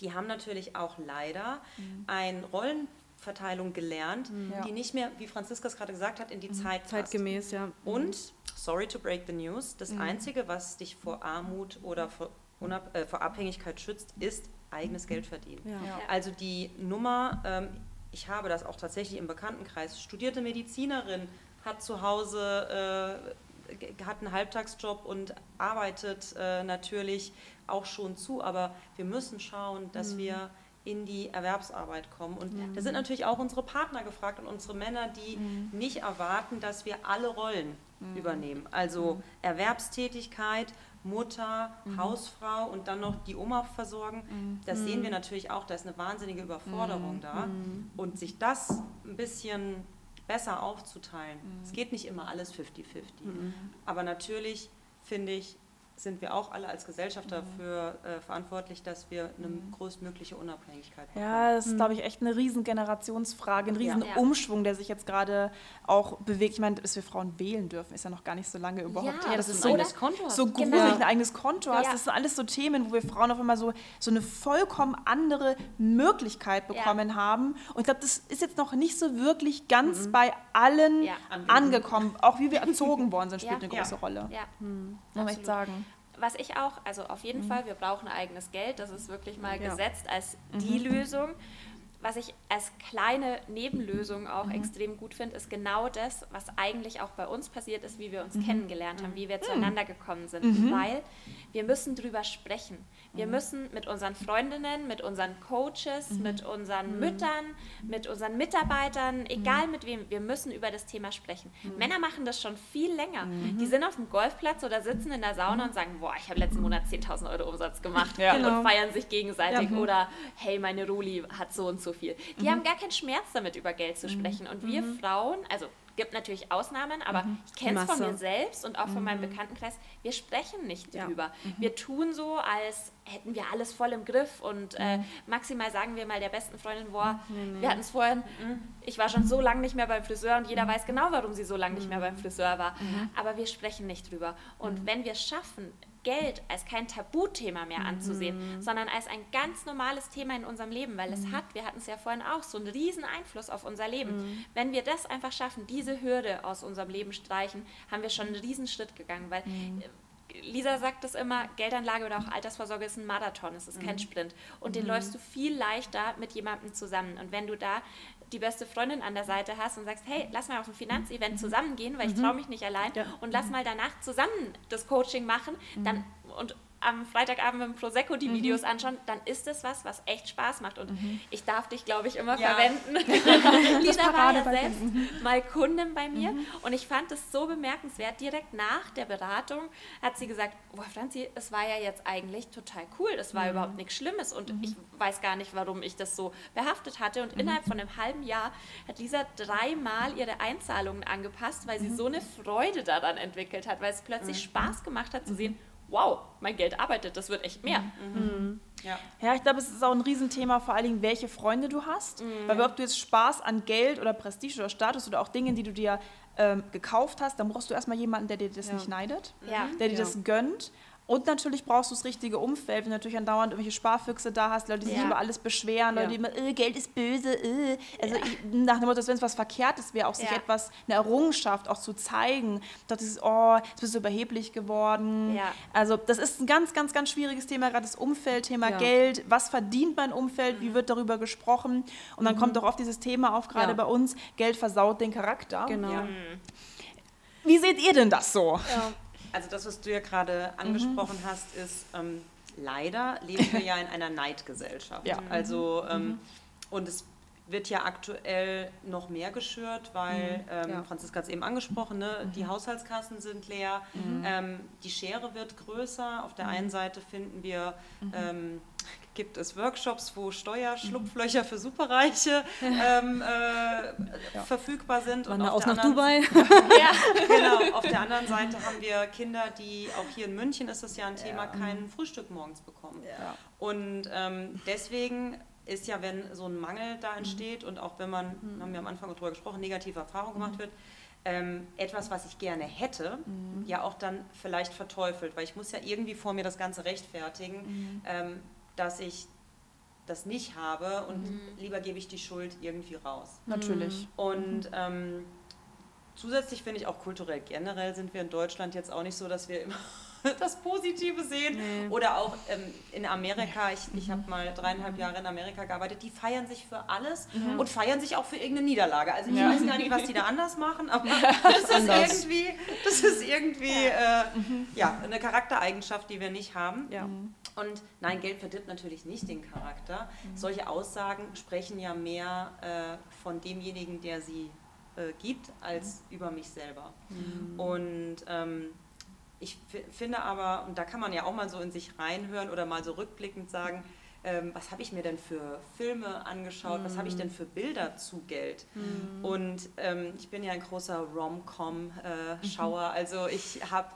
Die haben natürlich auch leider ein Rollenverteilung gelernt, Ja. die nicht mehr, wie Franziska es gerade gesagt hat, in die Zeit passt. Zeitgemäß, ja. Und, sorry to break the news, das Einzige, was dich vor Armut oder vor, Unab äh, vor Abhängigkeit schützt, ist eigenes Geld verdienen. Ja. Ja. Also die Nummer, ähm, ich habe das auch tatsächlich im Bekanntenkreis, studierte Medizinerin, hat zu Hause, äh, hat einen Halbtagsjob und arbeitet äh, natürlich auch schon zu, aber wir müssen schauen, dass wir in die Erwerbsarbeit kommen. Und da sind natürlich auch unsere Partner gefragt und unsere Männer, die nicht erwarten, dass wir alle Rollen übernehmen. Also Erwerbstätigkeit, Mutter, Hausfrau und dann noch die Oma versorgen. Das sehen wir natürlich auch, da ist eine wahnsinnige Überforderung da. Und sich das ein bisschen besser aufzuteilen. Es geht nicht immer alles 50-50. Aber natürlich finde ich, sind wir auch alle als Gesellschaft dafür äh, verantwortlich, dass wir eine größtmögliche Unabhängigkeit bekommen. Ja, das ist, glaube ich, echt eine riesen Generationsfrage, ein riesen Ja. Umschwung, der sich jetzt gerade auch bewegt. Ich meine, dass wir Frauen wählen dürfen, ist ja noch gar nicht so lange überhaupt Ja, her. Das ist du so, ein eigenes Konto so Genau. gruselig, ein eigenes Konto hast. Ja. Das sind alles so Themen, wo wir Frauen auf einmal so, so eine vollkommen andere Möglichkeit bekommen haben. Und ich glaube, das ist jetzt noch nicht so wirklich ganz bei allen Ja. angekommen. Auch wie wir erzogen worden sind, spielt Ja. eine große Ja. Rolle. Ja, Muss man echt absolut. sagen. Was ich auch, also auf jeden Fall, wir brauchen eigenes Geld, das ist wirklich mal Ja. gesetzt als die Lösung. Was ich als kleine Nebenlösung auch extrem gut finde, ist genau das, was eigentlich auch bei uns passiert ist, wie wir uns kennengelernt haben, wie wir zueinander gekommen sind. Weil wir müssen drüber sprechen. Wir müssen mit unseren Freundinnen, mit unseren Coaches, mit unseren Müttern, mit unseren Mitarbeitern, egal mit wem, wir müssen über das Thema sprechen. Männer machen das schon viel länger. Die sind auf dem Golfplatz oder sitzen in der Sauna und sagen, boah, ich habe letzten Monat 10.000 Euro Umsatz gemacht Ja. und Genau. feiern sich gegenseitig oder hey, meine Roli hat so und so viel. Die haben gar keinen Schmerz damit, über Geld zu sprechen. Und wir Frauen, also gibt natürlich Ausnahmen, aber ich kenne es von mir selbst und auch von meinem Bekanntenkreis, wir sprechen nicht Ja. drüber. Wir tun so, als hätten wir alles voll im Griff und äh, maximal sagen wir mal der besten Freundin, boah, wir hatten es vorhin, ich war schon so lange nicht mehr beim Friseur und jeder weiß genau, warum sie so lange nicht mehr beim Friseur war. Aber wir sprechen nicht drüber. Und wenn wir es schaffen, Geld als kein Tabuthema mehr anzusehen, sondern als ein ganz normales Thema in unserem Leben, weil es hat, wir hatten es ja vorhin auch, so einen riesen Einfluss auf unser Leben. Wenn wir das einfach schaffen, diese Hürde aus unserem Leben streichen, haben wir schon einen riesen Schritt gegangen, weil äh, Lisa sagt es immer, Geldanlage oder auch Altersvorsorge ist ein Marathon, es ist kein Sprint. Und den läufst du viel leichter mit jemandem zusammen. Und wenn du da die beste Freundin an der Seite hast und sagst, hey, lass mal auf ein Finanzevent zusammen gehen, weil ich traue mich nicht allein und lass mal danach zusammen das Coaching machen, dann und am Freitagabend mit dem Prosecco die Videos anschauen, dann ist es was, was echt Spaß macht. Und ich darf dich, glaube ich, immer Ja. verwenden. Lisa war ja selbst mal Kundin bei mir. Und ich fand es so bemerkenswert. Direkt nach der Beratung hat sie gesagt, boah Franzi, es war ja jetzt eigentlich total cool, es war überhaupt nichts Schlimmes. Und ich weiß gar nicht, warum ich das so behaftet hatte. Und innerhalb von einem halben Jahr hat Lisa dreimal ihre Einzahlungen angepasst, weil sie so eine Freude daran entwickelt hat, weil es plötzlich Spaß gemacht hat zu sehen, wow, mein Geld arbeitet, das wird echt mehr. Ja. Ja, ich glaube, es ist auch ein Riesenthema, vor allen Dingen, welche Freunde du hast. Weil ob du jetzt Spaß an Geld oder Prestige oder Status oder auch Dingen, die du dir ähm, gekauft hast, dann brauchst du erstmal jemanden, der dir das nicht neidet, Ja. der dir Ja. das gönnt. Und natürlich brauchst du das richtige Umfeld, wenn du natürlich andauernd irgendwelche Sparfüchse da hast, Leute, die sich Ja. über alles beschweren, Leute, Ja. die immer, äh, Geld ist böse, äh. Also ich, nach dem Motto, wenn es was Verkehrtes wäre, auch sich Ja. etwas, eine Errungenschaft auch zu zeigen. Doch dieses, oh, jetzt bist du überheblich geworden. Ja. Also das ist ein ganz, ganz, ganz schwieriges Thema, gerade das Umfeld, Thema Ja. Geld. Was verdient mein Umfeld? Wie wird darüber gesprochen? Und dann kommt auch oft dieses Thema auf, gerade Ja. bei uns, Geld versaut den Charakter. Genau. Ja. Wie seht ihr denn das so? Also das, was du ja gerade angesprochen hast, ist, ähm, leider leben wir ja in einer Neidgesellschaft. Ja. Also, ähm, und es wird ja aktuell noch mehr geschürt, weil, ähm, Ja. Franziska hat es eben angesprochen, ne, die Haushaltskassen sind leer, ähm, die Schere wird größer. Auf der einen Seite finden wir, ähm, gibt es Workshops, wo Steuerschlupflöcher für Superreiche ähm, äh, verfügbar sind. Wann und da auf aus der nach anderen- Dubai? Genau, auf der anderen Seite haben wir Kinder, die, auch hier in München ist das ja ein Thema, kein Frühstück morgens bekommen. Und ähm, deswegen ist ja, wenn so ein Mangel da entsteht und auch wenn man, haben wir am Anfang darüber gesprochen, negative Erfahrungen gemacht wird, ähm, etwas, was ich gerne hätte, ja auch dann vielleicht verteufelt, weil ich muss ja irgendwie vor mir das Ganze rechtfertigen, ähm, dass ich das nicht habe und lieber gebe ich die Schuld irgendwie raus. Natürlich. Und ähm, zusätzlich finde ich auch kulturell generell sind wir in Deutschland jetzt auch nicht so, dass wir immer das Positive sehen. Nee. Oder auch ähm, in Amerika, ich, ich habe mal dreieinhalb Jahre in Amerika gearbeitet, die feiern sich für alles und feiern sich auch für irgendeine Niederlage. Also ich Ja. weiß gar nicht, was die da anders machen, aber das ist Anders. irgendwie, das ist irgendwie äh, ja, eine Charaktereigenschaft, die wir nicht haben. Ja. Und nein, Geld verdirbt natürlich nicht den Charakter. Solche Aussagen sprechen ja mehr äh, von demjenigen, der sie äh, gibt, als über mich selber. Und ähm, ich fi- finde aber, und da kann man ja auch mal so in sich reinhören oder mal so rückblickend sagen, ähm, was habe ich mir denn für Filme angeschaut, was habe ich denn für Bilder zu Geld? Und ähm, ich bin ja ein großer Rom-Com-Schauer, also ich habe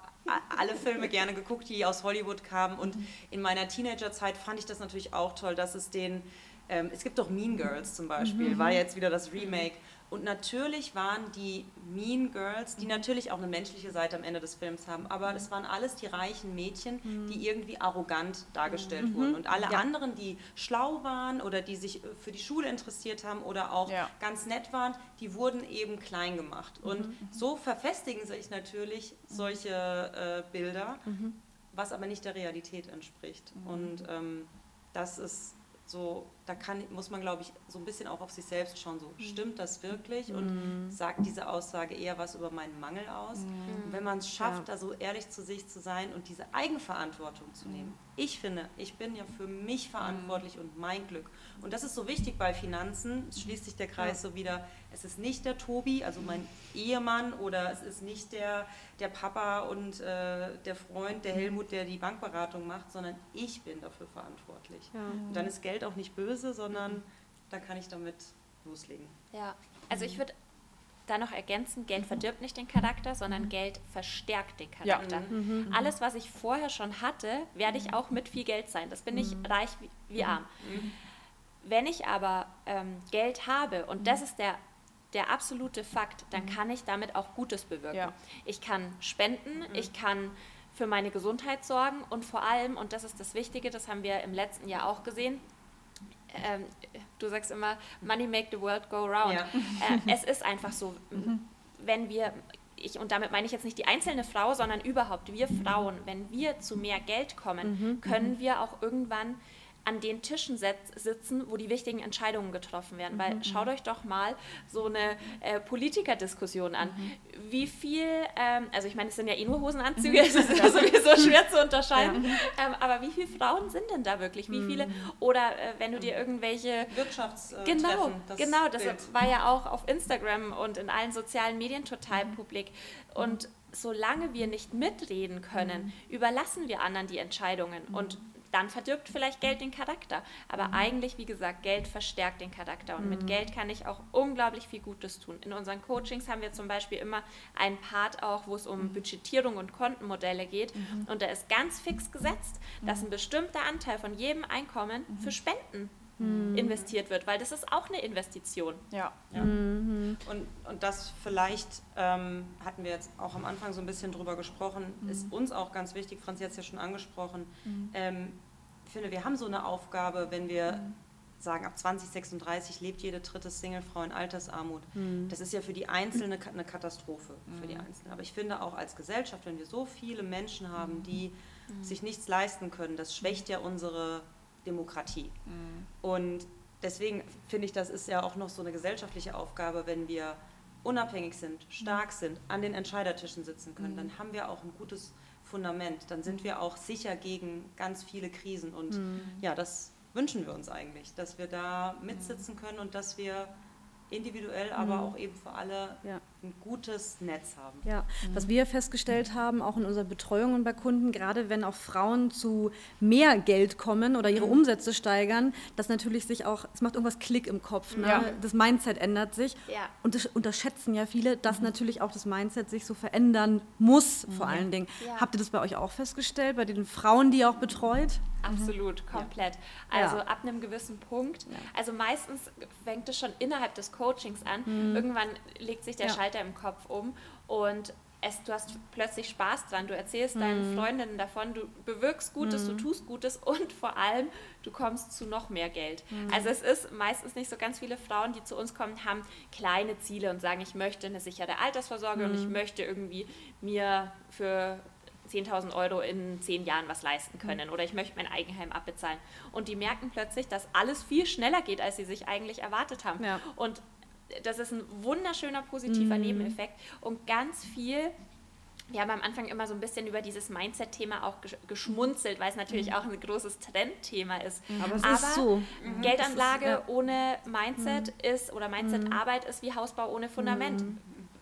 alle Filme gerne geguckt, die aus Hollywood kamen. Und in meiner Teenagerzeit fand ich das natürlich auch toll, dass es den, ähm, es gibt doch Mean Girls zum Beispiel, mhm. war jetzt wieder das Remake. Und natürlich waren die Mean Girls, die natürlich auch eine menschliche Seite am Ende des Films haben, aber es waren alles die reichen Mädchen, die irgendwie arrogant dargestellt mhm. wurden. Und alle ja. anderen, die schlau waren oder die sich für die Schule interessiert haben oder auch ja. ganz nett waren, die wurden eben klein gemacht. Und mhm. so verfestigen sich natürlich solche äh, Bilder, mhm. was aber nicht der Realität entspricht. Mhm. Und ähm, das ist so, da kann, muss man, glaube ich, so ein bisschen auch auf sich selbst schauen, so stimmt das wirklich und mhm. sagt diese Aussage eher was über meinen Mangel aus. Mhm. wenn man es schafft, ja. da so ehrlich zu sich zu sein und diese Eigenverantwortung zu nehmen. Ich finde, ich bin ja für mich verantwortlich und mein Glück. Und das ist so wichtig bei Finanzen, es schließt sich der Kreis ja. so wieder, es ist nicht der Tobi, also mein Ehemann oder es ist nicht der, der Papa und äh, der Freund, der Helmut, der die Bankberatung macht, sondern ich bin dafür verantwortlich. Ja. Und dann ist Geld auch nicht böse, sondern da kann ich damit loslegen. Ja, also ich würde da noch ergänzen, Geld verdirbt nicht den Charakter, sondern Geld verstärkt den Charakter. Ja. Mhm. Alles, was ich vorher schon hatte, werde ich auch mit viel Geld sein. Das bin ich mhm. reich wie, wie arm. Mhm. Wenn ich aber ähm, Geld habe, und das ist der der absolute Fakt, dann mhm. kann ich damit auch Gutes bewirken. Ja. Ich kann spenden, mhm. ich kann für meine Gesundheit sorgen und vor allem, und das ist das Wichtige, das haben wir im letzten Jahr auch gesehen, ähm, du sagst immer, Money make the world go round. Ja. Äh, es ist einfach so, wenn wir, ich, und damit meine ich jetzt nicht die einzelne Frau, sondern überhaupt wir Frauen, wenn wir zu mehr Geld kommen, mhm. können mhm. wir auch irgendwann an den Tischen sitzen, wo die wichtigen Entscheidungen getroffen werden. Weil mhm. schaut euch doch mal so eine äh, Politikerdiskussion an. Mhm. Wie viel, ähm, also ich meine, es sind ja eh nur Hosenanzüge, es ist ja sowieso schwer zu unterscheiden, ja. ähm, aber wie viele Frauen sind denn da wirklich? Wie viele? Mhm. Oder äh, wenn du dir irgendwelche... Wirtschafts... Äh, genau, das genau, das Bild. war ja auch auf Instagram und in allen sozialen Medien total mhm. publik. Und solange wir nicht mitreden können, mhm. überlassen wir anderen die Entscheidungen. Und dann verdirbt vielleicht Geld den Charakter. Aber mhm. eigentlich, wie gesagt, Geld verstärkt den Charakter. Und mhm. mit Geld kann ich auch unglaublich viel Gutes tun. In unseren Coachings haben wir zum Beispiel immer einen Part auch, wo es um mhm. Budgetierung und Kontenmodelle geht. Mhm. Und da ist ganz fix gesetzt, dass ein bestimmter Anteil von jedem Einkommen mhm. für Spenden mhm. investiert wird, weil das ist auch eine Investition. Ja. ja. Mhm. Und, und das vielleicht ähm, hatten wir jetzt auch am Anfang so ein bisschen drüber gesprochen, mhm. ist uns auch ganz wichtig, Franzi hat es ja schon angesprochen. Ähm, ich finde, wir haben so eine Aufgabe, wenn wir mhm. sagen, ab 2036 lebt jede dritte Singlefrau in Altersarmut. Mhm. Das ist ja für die Einzelne eine Katastrophe, für die mhm. Einzelne. Aber ich finde auch als Gesellschaft, wenn wir so viele Menschen haben, die mhm. sich nichts leisten können, das schwächt ja unsere Demokratie. Mhm. Und deswegen finde ich, das ist ja auch noch so eine gesellschaftliche Aufgabe, wenn wir unabhängig sind, stark sind, an den Entscheidertischen sitzen können, dann haben wir auch ein gutes Fundament. Dann sind wir auch sicher gegen ganz viele Krisen. Und mhm. ja, das wünschen wir uns eigentlich, dass wir da mitsitzen können und dass wir individuell, aber mhm. auch eben für alle ja. Ein gutes Netz haben. Ja, mhm. was wir festgestellt haben, auch in unserer Betreuung und bei Kunden, gerade wenn auch Frauen zu mehr Geld kommen oder ihre mhm. Umsätze steigern, dass natürlich sich auch, es macht irgendwas Klick im Kopf, ne? ja. das Mindset ändert sich. Ja. Und das unterschätzen ja viele, dass mhm. natürlich auch das Mindset sich so verändern muss, vor allen Dingen. Habt ihr das bei euch auch festgestellt, bei den Frauen, die ihr auch betreut? Absolut, komplett. Also ab einem gewissen Punkt, also meistens fängt es schon innerhalb des Coachings an. Mhm. Irgendwann legt sich der ja. Schalter im Kopf um und es, du hast plötzlich Spaß dran. Du erzählst mhm. deinen Freundinnen davon, du bewirkst Gutes, mhm. du tust Gutes und vor allem, du kommst zu noch mehr Geld. Mhm. Also es ist meistens nicht so ganz viele Frauen, die zu uns kommen, haben kleine Ziele und sagen, ich möchte eine sichere Altersvorsorge und ich mhm. möchte irgendwie mir für 10.000 Euro in zehn Jahren was leisten können oder ich möchte mein Eigenheim abbezahlen. Und die merken plötzlich, dass alles viel schneller geht, als sie sich eigentlich erwartet haben. Ja. Und das ist ein wunderschöner positiver mhm. Nebeneffekt und ganz viel wir haben am Anfang immer so ein bisschen über dieses Mindset-Thema auch geschmunzelt, weil es natürlich mhm. auch ein großes Trendthema ist. Aber es Aber ist so. Mhm. Geldanlage ist, ja. ohne Mindset mhm. ist oder Mindset-Arbeit ist wie Hausbau ohne Fundament.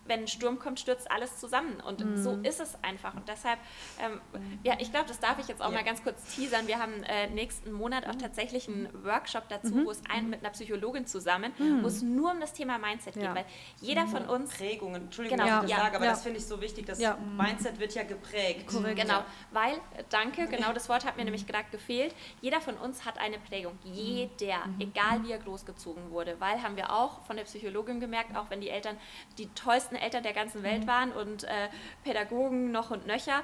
Wenn ein Sturm kommt, stürzt alles zusammen. Und mhm. so ist es einfach. Und deshalb, ähm, ja, ich glaube, das darf ich jetzt auch ja. mal ganz kurz teasern. Wir haben äh, nächsten Monat auch tatsächlich einen Workshop dazu, mhm. wo es einen mit einer Psychologin zusammen, mhm. wo es nur um das Thema Mindset ja. geht. Weil jeder von uns. Prägungen, Entschuldigung, genau, dass ich das sage, aber das finde ich so wichtig. Das Mindset wird ja geprägt. Korrekt. Genau, weil, äh, danke, genau das Wort hat mir nämlich gerade gefehlt. Jeder von uns hat eine Prägung. Jeder, mhm. egal wie er großgezogen wurde. Weil haben wir auch von der Psychologin gemerkt, auch wenn die Eltern die tollsten Eltern der ganzen Welt mhm. waren und äh, Pädagogen noch und nöcher,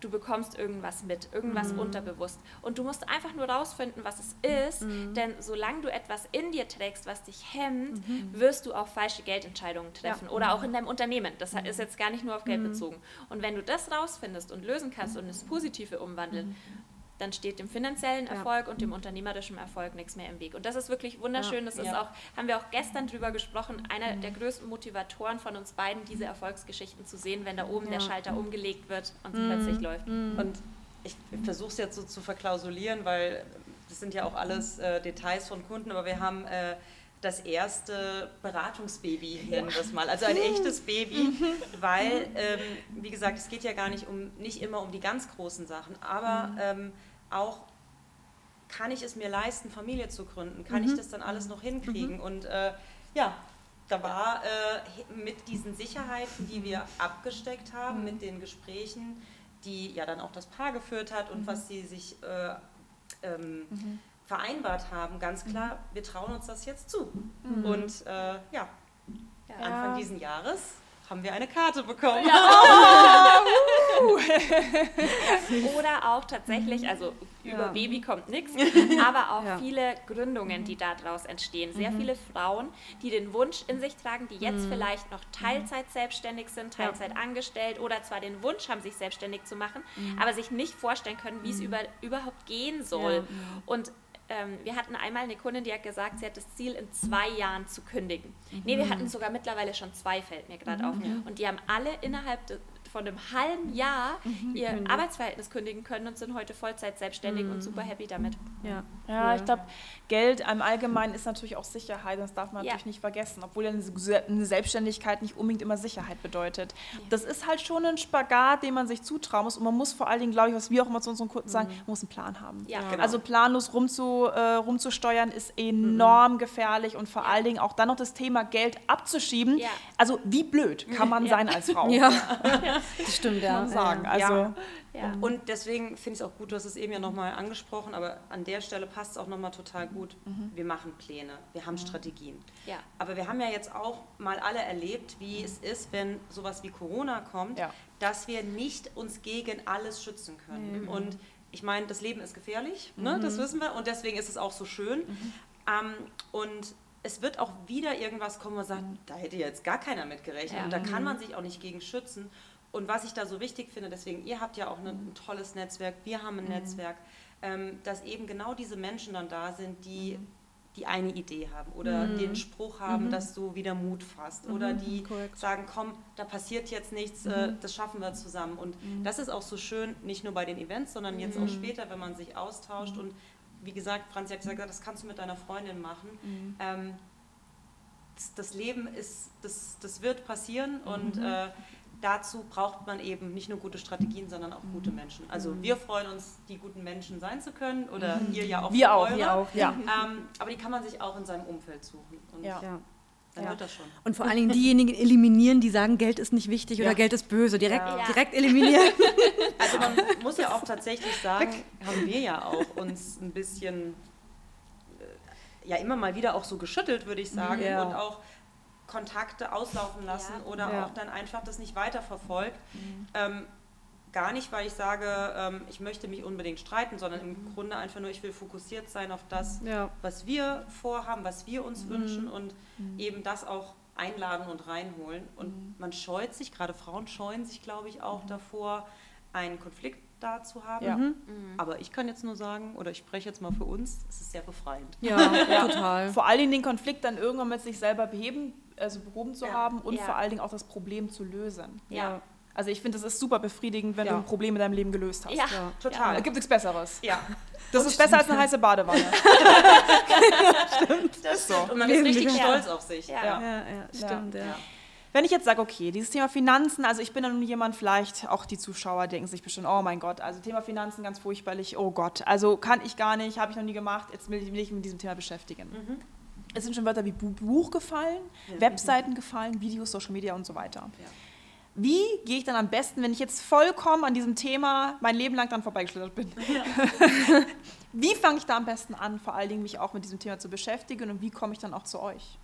du bekommst irgendwas mit, irgendwas mhm. unterbewusst. Und du musst einfach nur rausfinden, was es ist, mhm. denn solange du etwas in dir trägst, was dich hemmt, mhm. wirst du auch falsche Geldentscheidungen treffen ja. oder auch in deinem Unternehmen. Das mhm. ist jetzt gar nicht nur auf Geld mhm. bezogen. Und wenn du das rausfindest und lösen kannst und ins Positive umwandeln, mhm dann steht dem finanziellen Erfolg ja. und dem unternehmerischen Erfolg nichts mehr im Weg. Und das ist wirklich wunderschön. Das ist auch, haben wir auch gestern drüber gesprochen, einer der größten Motivatoren von uns beiden, diese Erfolgsgeschichten zu sehen, wenn da oben ja. der Schalter umgelegt wird und es mhm. plötzlich läuft. Mhm. Und ich versuche es jetzt so zu verklausulieren, weil das sind ja auch alles äh, Details von Kunden, aber wir haben äh, das erste Beratungsbaby, nennen wir es mal. Also ein echtes Baby, mhm. weil, ähm, wie gesagt, es geht ja gar nicht um, nicht immer um die ganz großen Sachen, aber mhm. ähm, auch kann ich es mir leisten, Familie zu gründen? Kann mhm. ich das dann alles noch hinkriegen? Mhm. Und äh, ja, da war äh, mit diesen Sicherheiten, die wir abgesteckt haben, mhm. mit den Gesprächen, die ja dann auch das Paar geführt hat und mhm. was sie sich äh, ähm, mhm. Vereinbart haben, ganz klar, wir trauen uns das jetzt zu. Und äh, ja, ja, Anfang dieses Jahres haben wir eine Karte bekommen. Ja. Oder auch tatsächlich, also über ja. Baby kommt nichts, aber auch ja. viele Gründungen, die daraus entstehen. Sehr mhm. viele Frauen, die den Wunsch in sich tragen, die jetzt mhm. vielleicht noch Teilzeit selbstständig sind, Teilzeit ja. angestellt oder zwar den Wunsch haben, sich selbstständig zu machen, mhm. aber sich nicht vorstellen können, wie es mhm. über, überhaupt gehen soll. Und ähm, wir hatten einmal eine Kundin, die hat gesagt, sie hat das Ziel, in zwei Jahren zu kündigen. Mhm. Nee, wir hatten sogar mittlerweile schon zwei, fällt mir gerade mhm. auf. Und die haben alle innerhalb von einem halben Jahr mhm, ihr kündigen. Arbeitsverhältnis kündigen können und sind heute Vollzeit selbstständig mhm. und super happy damit. Ja, ja ich glaube, Geld im Allgemeinen ist natürlich auch Sicherheit. Das darf man ja. natürlich nicht vergessen, obwohl eine Selbstständigkeit nicht unbedingt immer Sicherheit bedeutet. Ja. Das ist halt schon ein Spagat, den man sich zutrauen muss und man muss vor allen Dingen, glaube ich, was wir auch immer zu unseren Kunden sagen, mhm. man muss einen Plan haben. Ja. Genau. Also planlos rumzu, äh, rumzusteuern ist enorm mhm. gefährlich und vor allen Dingen auch dann noch das Thema Geld abzuschieben. Also wie blöd kann man sein als Frau? Ja. Das stimmt, ja. Kann sagen. Also, ja. Ja. Und deswegen finde ich es auch gut, du hast es eben ja nochmal angesprochen, aber an der Stelle passt es auch nochmal total gut. Mhm. Wir machen Pläne, wir haben mhm. Strategien. Ja. Aber wir haben ja jetzt auch mal alle erlebt, wie mhm. es ist, wenn sowas wie Corona kommt, ja. dass wir nicht uns gegen alles schützen können. Mhm. Und ich meine, das Leben ist gefährlich, ne? das mhm. wissen wir, und deswegen ist es auch so schön. Mhm. Ähm, und es wird auch wieder irgendwas kommen, wo man sagt, da hätte jetzt gar keiner mit gerechnet. Und da kann man sich auch nicht gegen schützen. Und was ich da so wichtig finde, deswegen, ihr habt ja auch ein, tolles Netzwerk, wir haben ein mhm. Netzwerk, ähm, dass eben genau diese Menschen dann da sind, die mhm. die eine Idee haben oder mhm. den Spruch haben, mhm. dass du wieder Mut fasst oder mhm, die Correct. sagen, komm, da passiert jetzt nichts, äh, mhm. das schaffen wir zusammen. Und das ist auch so schön, nicht nur bei den Events, sondern jetzt auch später, wenn man sich austauscht. Und wie gesagt, Franzi hat gesagt, das kannst du mit deiner Freundin machen. Ähm, das, das, Leben ist, das, das wird passieren und äh, dazu braucht man eben nicht nur gute Strategien, sondern auch gute Menschen. Also mhm. wir freuen uns, die guten Menschen sein zu können oder mhm. ihr ja auch. Wir auch, wir auch, ja. Ähm, aber die kann man sich auch in seinem Umfeld suchen. Und ja. Dann ja. wird das schon. Und vor allen Dingen diejenigen eliminieren, die sagen, Geld ist nicht wichtig ja. oder Geld ist böse. Direkt, ja. direkt eliminieren. Also man muss ja auch tatsächlich sagen, haben wir ja auch uns ein bisschen äh, ja immer mal wieder auch so geschüttelt, würde ich sagen. Und auch Kontakte auslaufen lassen ja. oder ja. auch dann einfach das nicht weiterverfolgt. Mhm. Ähm, gar nicht, weil ich sage, ähm, ich möchte mich unbedingt streiten, sondern im mhm. Grunde einfach nur, ich will fokussiert sein auf das, ja. was wir vorhaben, was wir uns mhm. wünschen und mhm. eben das auch einladen und reinholen. Und mhm. man scheut sich, gerade Frauen scheuen sich, glaube ich, auch mhm. davor, einen Konflikt da zu haben. Ja. Mhm. Aber ich kann jetzt nur sagen, oder ich spreche jetzt mal für uns, es ist sehr befreiend. Ja, ja. total. Vor allem den Konflikt dann irgendwann mit sich selber beheben also behoben zu ja. haben und ja. vor allen Dingen auch das Problem zu lösen. Ja. Also ich finde, das ist super befriedigend, wenn du ein Problem in deinem Leben gelöst hast. Ja, total. Da gibt nichts Besseres. Ja. Das und ist besser als eine heiße Badewanne. stimmt. Das so. Und man ist richtig stolz auf sich. Ja, ja, stimmt. Ja. Wenn ich jetzt sage, okay, dieses Thema Finanzen, also ich bin dann jemand, vielleicht auch die Zuschauer denken sich bestimmt, oh mein Gott, also Thema Finanzen ganz furchtbarlich, oh Gott, also kann ich gar nicht, habe ich noch nie gemacht, jetzt will ich mich mit diesem Thema beschäftigen. Mhm. Es sind schon Wörter wie Buch gefallen, ja. Webseiten gefallen, Videos, Social Media und so weiter. Ja. Wie gehe ich dann am besten, wenn ich jetzt vollkommen an diesem Thema mein Leben lang dann vorbeigeschlittert bin? Ja. wie fange ich da am besten an, vor allen Dingen mich auch mit diesem Thema zu beschäftigen und wie komme ich dann auch zu euch?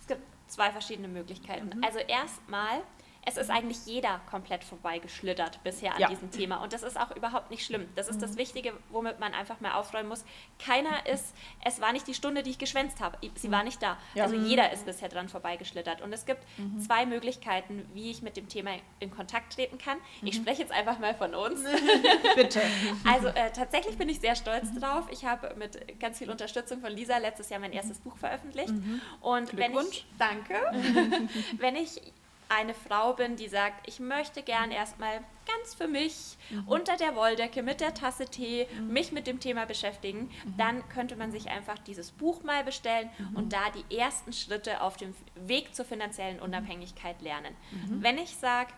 Es gibt zwei verschiedene Möglichkeiten. Mhm. Also erstmal es ist eigentlich jeder komplett vorbeigeschlittert bisher an ja. diesem Thema. Und das ist auch überhaupt nicht schlimm. Das ist mhm. das Wichtige, womit man einfach mal aufräumen muss. Keiner ist, es war nicht die Stunde, die ich geschwänzt habe. Sie war nicht da. Ja. Also jeder ist bisher dran vorbeigeschlittert. Und es gibt mhm. zwei Möglichkeiten, wie ich mit dem Thema in Kontakt treten kann. Mhm. Ich spreche jetzt einfach mal von uns. Bitte. Also äh, tatsächlich bin ich sehr stolz mhm. drauf. Ich habe mit ganz viel Unterstützung von Lisa letztes Jahr mein erstes Buch veröffentlicht. Mhm. Und wenn ich, danke, wenn ich eine Frau bin, die sagt, ich möchte gern erstmal ganz für mich mhm. unter der Wolldecke mit der Tasse Tee mhm. mich mit dem Thema beschäftigen, mhm. dann könnte man sich einfach dieses Buch mal bestellen mhm. und da die ersten Schritte auf dem Weg zur finanziellen Unabhängigkeit lernen. Mhm. Wenn ich sage,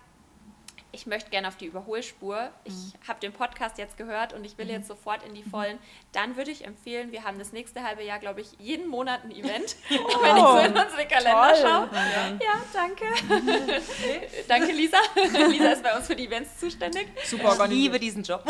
ich möchte gerne auf die Überholspur, ich mhm. habe den Podcast jetzt gehört und ich will mhm. jetzt sofort in die mhm. Vollen, dann würde ich empfehlen, wir haben das nächste halbe Jahr, glaube ich, jeden Monat ein Event. Oh, wenn ich so in unsere Kalender toll. schaue. Ja, danke. danke, Lisa. Lisa ist bei uns für die Events zuständig. Super organisiert. Ich liebe diesen Job.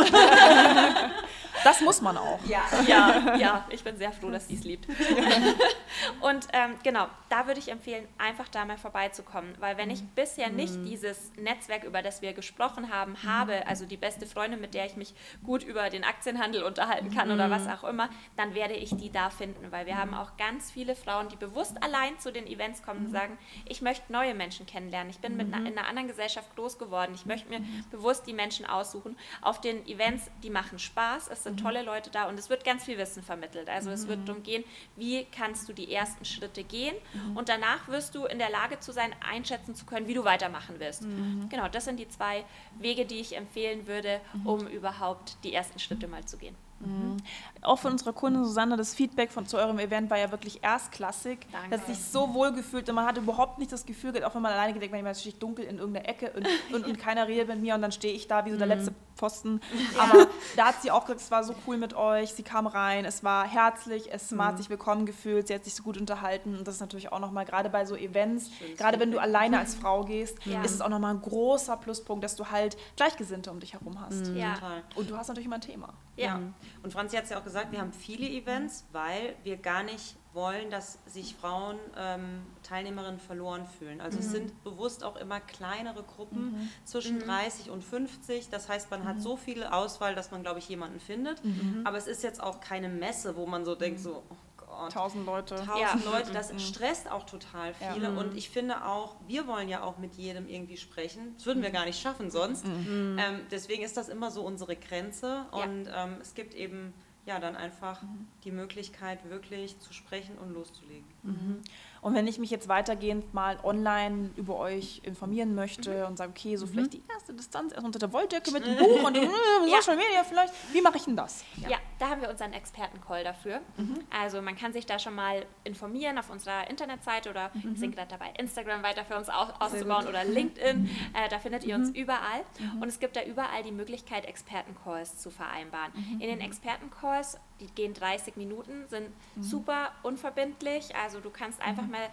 Das muss man auch. Ja, ja, ja. Ich bin sehr froh, dass sie es liebt. Und ähm, genau, da würde ich empfehlen, einfach da mal vorbeizukommen, weil wenn ich mhm. bisher nicht mhm. dieses Netzwerk, über das wir gesprochen haben, mhm. habe, also die beste Freundin, mit der ich mich gut über den Aktienhandel unterhalten kann oder was auch immer, dann werde ich die da finden, weil wir haben auch ganz viele Frauen, die bewusst allein zu den Events kommen und sagen, ich möchte neue Menschen kennenlernen. Ich bin mit einer, in einer anderen Gesellschaft groß geworden. Ich möchte mir bewusst die Menschen aussuchen. Auf den Events, die machen Spaß. Es sind sind tolle Leute da und es wird ganz viel Wissen vermittelt. Also es wird darum gehen, wie kannst du die ersten Schritte gehen mhm. und danach wirst du in der Lage zu sein, einschätzen zu können, wie du weitermachen wirst. Mhm. Genau, das sind die zwei Wege, die ich empfehlen würde, mhm. um überhaupt die ersten Schritte mal zu gehen. Mhm. Auch von unserer Kundin Susanne, das Feedback von, zu eurem Event war ja wirklich erstklassig. Danke. Das hat sich so wohl gefühlt und man hatte überhaupt nicht das Gefühl, auch wenn man alleine gedacht, man steht dunkel in irgendeiner Ecke und, und, und keiner redet mit mir und dann stehe ich da wie so der mhm. letzte Pfosten. Ja. Aber da hat sie auch gesagt, es war so cool mit euch, sie kam rein, es war herzlich, es mhm. hat sich willkommen gefühlt, sie hat sich so gut unterhalten und das ist natürlich auch nochmal, gerade bei so Events, gerade wenn du alleine als Frau gehst, ja. ist es auch nochmal ein großer Pluspunkt, dass du halt Gleichgesinnte um dich herum hast. Mhm. Ja. Und du hast natürlich immer ein Thema. Ja. Und Franzi hat es ja auch gesagt, wir haben viele Events, weil wir gar nicht wollen, dass sich Frauen ähm, Teilnehmerinnen verloren fühlen. Also mhm. es sind bewusst auch immer kleinere Gruppen mhm. zwischen 30 mhm. und 50. Das heißt, man hat mhm. so viel Auswahl, dass man, glaube ich, jemanden findet. Mhm. Aber es ist jetzt auch keine Messe, wo man so denkt, so, oh Gott. Tausend Leute. Tausend ja. Leute, das stresst auch total viele. Ja. Und ich finde auch, wir wollen ja auch mit jedem irgendwie sprechen. Das würden wir gar nicht schaffen sonst. Mhm. Ähm, deswegen ist das immer so unsere Grenze. Und ähm, es gibt eben ja dann einfach mhm. die Möglichkeit, wirklich zu sprechen und loszulegen. Mhm. Und wenn ich mich jetzt weitergehend mal online über euch informieren möchte mhm. und sage, okay, so mhm. vielleicht die erste Distanz erst unter der Wolldecke mit dem Buch und äh, ja. Social Media vielleicht, wie mache ich denn das? Ja. ja. da haben wir unseren Expertencall dafür. Mhm. Also man kann sich da schon mal informieren auf unserer Internetseite oder mhm. wir sind gerade dabei, Instagram weiter für uns aus auszubauen oder LinkedIn. Mhm. Äh, da findet ihr uns mhm. überall. Und es gibt da überall die Möglichkeit, Expertencalls zu vereinbaren. In den Expertencalls, die gehen 30 Minuten, sind super unverbindlich. Also du kannst einfach mal mal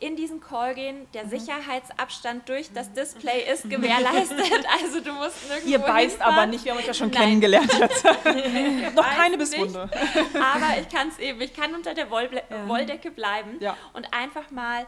in diesen Call gehen. Der mhm. Sicherheitsabstand durch das Display ist gewährleistet. Also du musst nirgendwo Ihr beißt hinfahren. aber nicht, wir haben euch ja schon Nein. kennengelernt jetzt. noch keine Bisswunde. Aber ich kann es eben, ich kann unter der Woll Wolldecke bleiben ja. und einfach mal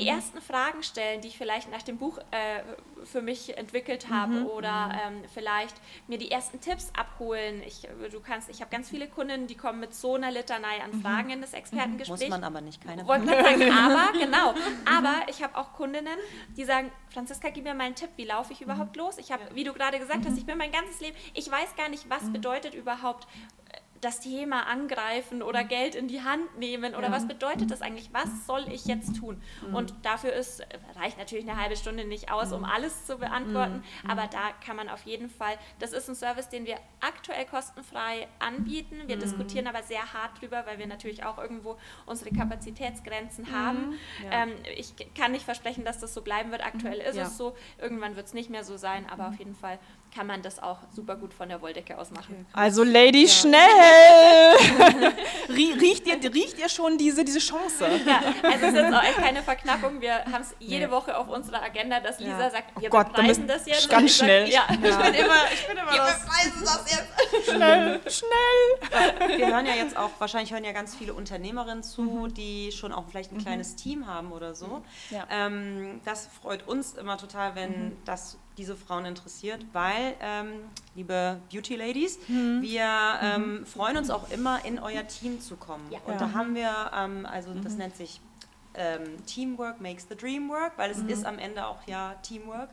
die mhm. ersten Fragen stellen, die ich vielleicht nach dem Buch äh, für mich entwickelt habe mhm. oder mhm. ähm, vielleicht mir die ersten Tipps abholen. Ich, du kannst, ich habe ganz viele Kunden, die kommen mit so einer Litanei an mhm. Fragen in das Expertengespräch. Muss man aber nicht, keine. Wollte sagen, aber genau. Aber ich habe auch Kundinnen, die sagen, Franziska, gib mir mal einen Tipp, wie laufe ich überhaupt los? Ich habe, wie du gerade gesagt hast, ich bin mein ganzes Leben, ich weiß gar nicht, was bedeutet überhaupt das Thema angreifen oder Geld in die Hand nehmen oder was bedeutet das eigentlich? Was soll ich jetzt tun? Und dafür ist, reicht natürlich eine halbe Stunde nicht aus, um alles zu beantworten, aber da kann man auf jeden Fall, das ist ein Service, den wir aktuell kostenfrei anbieten. Wir diskutieren aber sehr hart drüber, weil wir natürlich auch irgendwo unsere Kapazitätsgrenzen haben. Ähm, ich kann nicht versprechen, dass das so bleiben wird. Aktuell ist Ja. es so, irgendwann wird es nicht mehr so sein, aber auf jeden Fall kann man das auch super gut von der Wolldecke aus machen. Also Lady, schnell! Rie- riecht, ihr, riecht ihr schon diese, diese Chance? Ja, also es ist jetzt auch echt keine Verknappung. Wir haben es jede Woche auf unserer Agenda, dass Lisa Ja. sagt, wir Oh Gott, das jetzt. ganz ich sag, schnell. Ja, Ich bin immer, ich bin immer wir das. bepreisen das jetzt. Schnell, schnell! Wir hören ja jetzt auch, wahrscheinlich hören ja ganz viele Unternehmerinnen zu, die schon auch vielleicht ein kleines Team haben oder so. Ja. Ähm, das freut uns immer total, wenn das diese Frauen interessiert, weil, ähm, liebe Beauty Ladies, wir ähm, freuen uns auch immer, in euer Team zu kommen. Ja. Und da haben wir, ähm, also das nennt sich ähm, Teamwork makes the dream work, weil es ist am Ende auch ja Teamwork,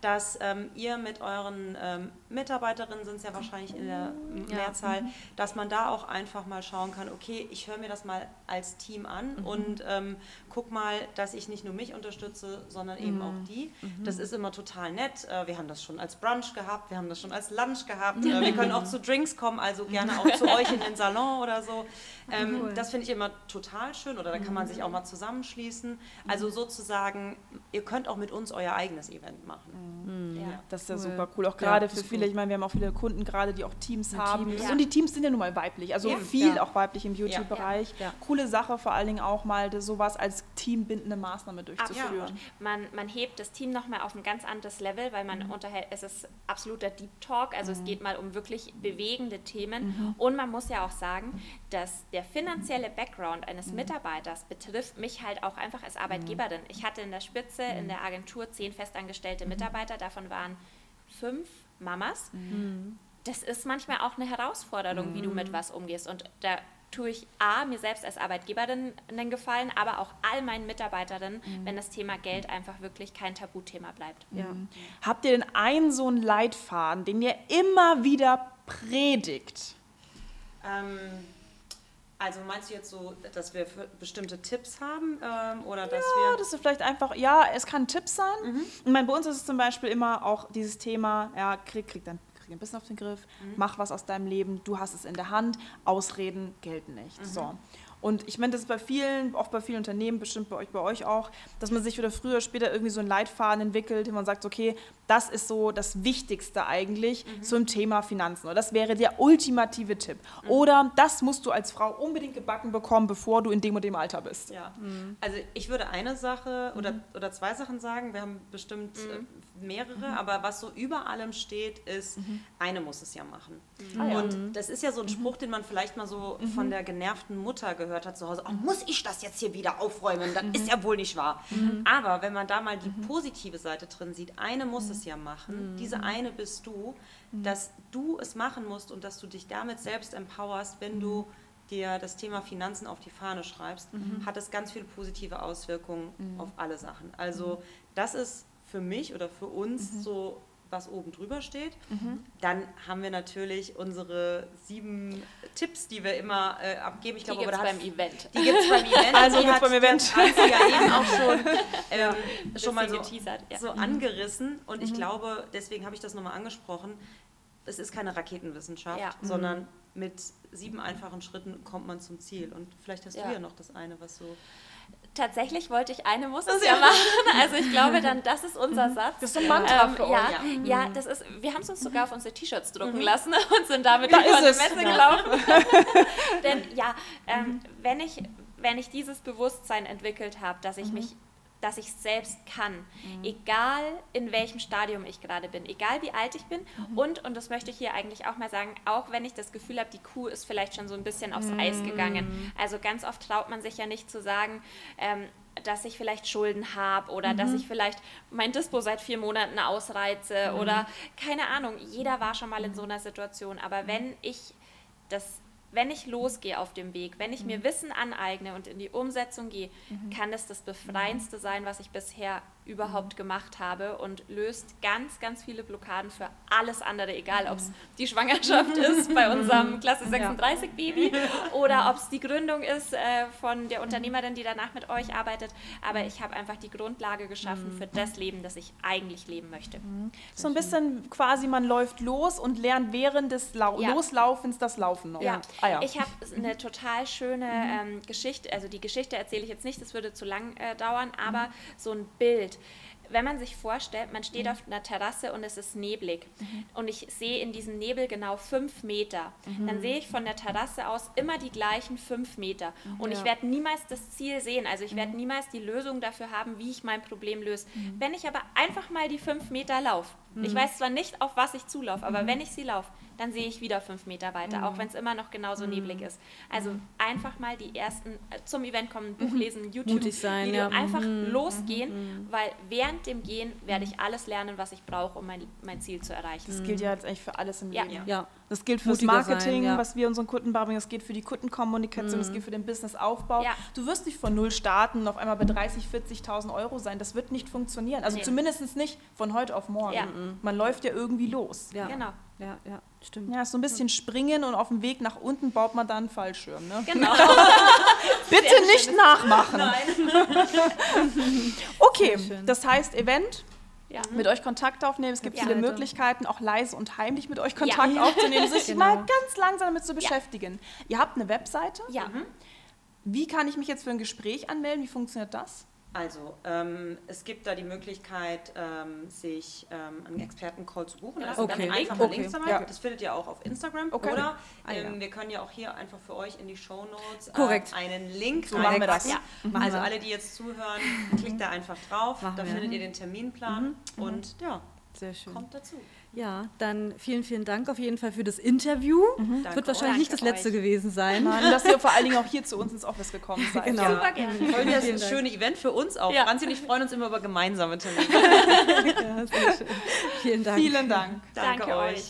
dass ähm, ihr mit euren ähm, Mitarbeiterinnen sind es ja wahrscheinlich in der Mehrzahl, dass man da auch einfach mal schauen kann, okay, ich höre mir das mal als Team an und ähm, guck mal, dass ich nicht nur mich unterstütze, sondern eben auch die. Das ist immer total nett. Äh, wir haben das schon als Brunch gehabt, wir haben das schon als Lunch gehabt. Äh, wir können auch zu Drinks kommen, also gerne auch zu euch in den Salon oder so. Ähm, Das finde ich immer total schön oder da kann man sich auch mal zusammenschließen. Also sozusagen, ihr könnt auch mit uns euer eigenes Event machen. Ja. Das ist ja Cool. super cool. Auch Ja, gerade das für ist viele, ich meine, wir haben auch viele Kunden gerade, die auch Teams haben. Teams. Und die Teams sind ja nun mal weiblich. Also Ja. viel Ja. auch weiblich im Beauty-Bereich. Ja. Ja. Coole Sache, vor allen Dingen auch mal sowas als teambindende Maßnahme Absolut. durchzuführen. Man, man hebt das Team nochmal auf ein ganz anderes Level, weil man unterhält, es ist absoluter Deep Talk, also es geht mal um wirklich bewegende Themen. Und man muss ja auch sagen, dass der finanzielle Background eines Mitarbeiters betrifft mich halt auch einfach als Arbeitgeberin. Ich hatte in der Spitze in der Agentur zehn festangestellte Mitarbeiter, davon waren fünf Mamas. Das ist manchmal auch eine Herausforderung, wie du mit was umgehst. Und da tue ich A, mir selbst als Arbeitgeberin einen Gefallen, aber auch all meinen Mitarbeiterinnen, wenn das Thema Geld einfach wirklich kein Tabuthema bleibt. Ja. Habt ihr denn einen so einen Leitfaden, den ihr immer wieder predigt? Ähm, also meinst du jetzt so, dass wir bestimmte Tipps haben ähm, oder dass Ja, wir... das ist vielleicht einfach, ja, es kann ein Tipp sein. Mhm. Ich meine, bei uns ist es zum Beispiel immer auch dieses Thema, ja, krieg, krieg, dein, krieg ein bisschen auf den Griff, Mhm. mach was aus deinem Leben, du hast es in der Hand, Ausreden gelten nicht. Mhm. So. Und ich meine, das ist bei vielen, auch bei vielen Unternehmen, bestimmt bei euch, bei euch auch, dass man sich wieder früher oder später irgendwie so einen Leitfaden entwickelt, den man sagt, okay, das ist so das Wichtigste eigentlich Mhm. zum Thema Finanzen. Oder das wäre der ultimative Tipp. Mhm. Oder das musst du als Frau unbedingt gebacken bekommen, bevor du in dem und dem Alter bist. Ja, also ich würde eine Sache oder, oder zwei Sachen sagen. Wir haben bestimmt äh, mehrere, aber was so über allem steht, ist, eine muss es ja machen. Ah. Und das ist ja so ein Spruch, den man vielleicht mal so von der genervten Mutter gehört hat zu Hause. Oh, muss ich das jetzt hier wieder aufräumen? Das ist ja wohl nicht wahr. Aber wenn man da mal die positive Seite drin sieht, eine muss es ja machen. Diese eine bist du, dass du es machen musst und dass du dich damit selbst empowerst, wenn du dir das Thema Finanzen auf die Fahne schreibst, hat es ganz viele positive Auswirkungen auf alle Sachen. Also das ist für mich oder für uns so was oben drüber steht. Dann haben wir natürlich unsere sieben Tipps, die wir immer äh, abgeben. Ich Die glaube, gibt aber es beim Event. die gibt es beim Event. Also die gibt's beim Event. Franzi ja eben auch schon, ähm, schon mal so, geteasert, ja. so angerissen. Und ich glaube, deswegen habe ich das nochmal angesprochen, es ist keine Raketenwissenschaft, Ja. sondern mit sieben einfachen Schritten kommt man zum Ziel. Und vielleicht hast Ja. du ja noch das eine, was so... Tatsächlich wollte ich eine muss es ja machen. Also ich glaube dann, das ist unser Satz. Das ist ein Mantra Ähm, für ja, euch. Mhm. ja, das ist, wir haben es uns sogar auf unsere T-Shirts drucken lassen und sind damit Da über es. Messe Ja. gelaufen. Denn ja, ähm, wenn, ich, wenn ich dieses Bewusstsein entwickelt habe, dass ich Mhm. mich dass ich es selbst kann, egal in welchem Stadium ich gerade bin, egal wie alt ich bin Mhm. und, und das möchte ich hier eigentlich auch mal sagen, auch wenn ich das Gefühl habe, die Kuh ist vielleicht schon so ein bisschen aufs Mhm. Eis gegangen. Also ganz oft traut man sich ja nicht zu sagen, ähm, dass ich vielleicht Schulden habe oder Mhm. dass ich vielleicht mein Dispo seit vier Monaten ausreize Mhm. oder keine Ahnung. Jeder war schon mal in so einer Situation. Aber wenn ich das wenn ich losgehe auf dem Weg, wenn ich mir Wissen aneigne und in die Umsetzung gehe, kann das das Befreiendste sein, was ich bisher überhaupt gemacht habe und löst ganz, ganz viele Blockaden für alles andere, egal ob es die Schwangerschaft ist bei unserem Klasse 36 Baby oder ob es die Gründung ist äh, von der Unternehmerin, die danach mit euch arbeitet. Aber ich habe einfach die Grundlage geschaffen für das Leben, das ich eigentlich leben möchte. So ein bisschen quasi, man läuft los und lernt während des Lau Ja. Loslaufens das Laufen noch. Ja, Ah, ja. ich habe eine total schöne ähm, Geschichte, also die Geschichte erzähle ich jetzt nicht, das würde zu lang äh, dauern, aber so ein Bild. Wenn man sich vorstellt, man steht auf einer Terrasse und es ist neblig. Und ich sehe in diesem Nebel genau fünf Meter, dann sehe ich von der Terrasse aus immer die gleichen fünf Meter. Und ich werde niemals das Ziel sehen, also ich werde niemals die Lösung dafür haben, wie ich mein Problem löse. Wenn ich aber einfach mal die fünf Meter laufe, ich weiß zwar nicht, auf was ich zulaufe, aber wenn ich sie laufe, dann sehe ich wieder fünf Meter weiter, auch wenn es immer noch genauso neblig ist. Also einfach mal die ersten äh, zum Event kommen, Buch lesen, YouTube, Mutig sein, Video, ja. einfach losgehen, weil während dem Gehen werde ich alles lernen, was ich brauche, um mein, mein Ziel zu erreichen. Das gilt ja jetzt eigentlich für alles im Ja. Leben. Ja. Das gilt fürs Mutiger sein, Marketing, ja. was wir unseren Kunden beibringen, das gilt für die Kundenkommunikation, das gilt für den Businessaufbau. Ja. Du wirst nicht von null starten und auf einmal bei 30, 40.000 Euro sein. Das wird nicht funktionieren. Also Nee. zumindest nicht von heute auf morgen. Ja. Man läuft ja irgendwie los. Ja. Genau. Ja, ja, stimmt. Ja, so ein bisschen springen und auf dem Weg nach unten baut man dann einen Fallschirm. Ne? Genau. Bitte nicht nachmachen. Okay, Sehr schön. das heißt Event, Ja. mit euch Kontakt aufnehmen. Es gibt Ja. viele Seite. Möglichkeiten, auch leise und heimlich mit euch Kontakt Ja. aufzunehmen, sich Genau. mal ganz langsam damit zu beschäftigen. Ihr habt eine Webseite. Ja. Wie kann ich mich jetzt für ein Gespräch anmelden? Wie funktioniert das? Also, ähm, es gibt da die Möglichkeit, ähm, sich ähm, einen Expertencall zu buchen. Da ist ein Okay. ganz einfacher Okay. Link. Ja. Das findet ihr auch auf Instagram. Okay. Oder Ah, ja. ähm, wir können ja auch hier einfach für euch in die Show Notes Korrekt. einen Link So machen wir das. Ja. Also wir. alle, die jetzt zuhören, klickt da einfach drauf. Machen da wir. findet ihr den Terminplan und ja, Sehr schön. kommt dazu. Ja, dann vielen, vielen Dank auf jeden Fall für das Interview. Danke Wird wahrscheinlich nicht das Danke letzte euch. gewesen sein. Nein, dass ihr vor allen Dingen auch hier zu uns ins Office gekommen seid. Genau. Ja. Super gerne. Voll das Vielen Dank. schöne Event für uns auch. Ja. Franzi und ich freuen uns immer über gemeinsame Termine. Ja, sehr schön. Vielen Dank. Vielen Dank. Danke euch.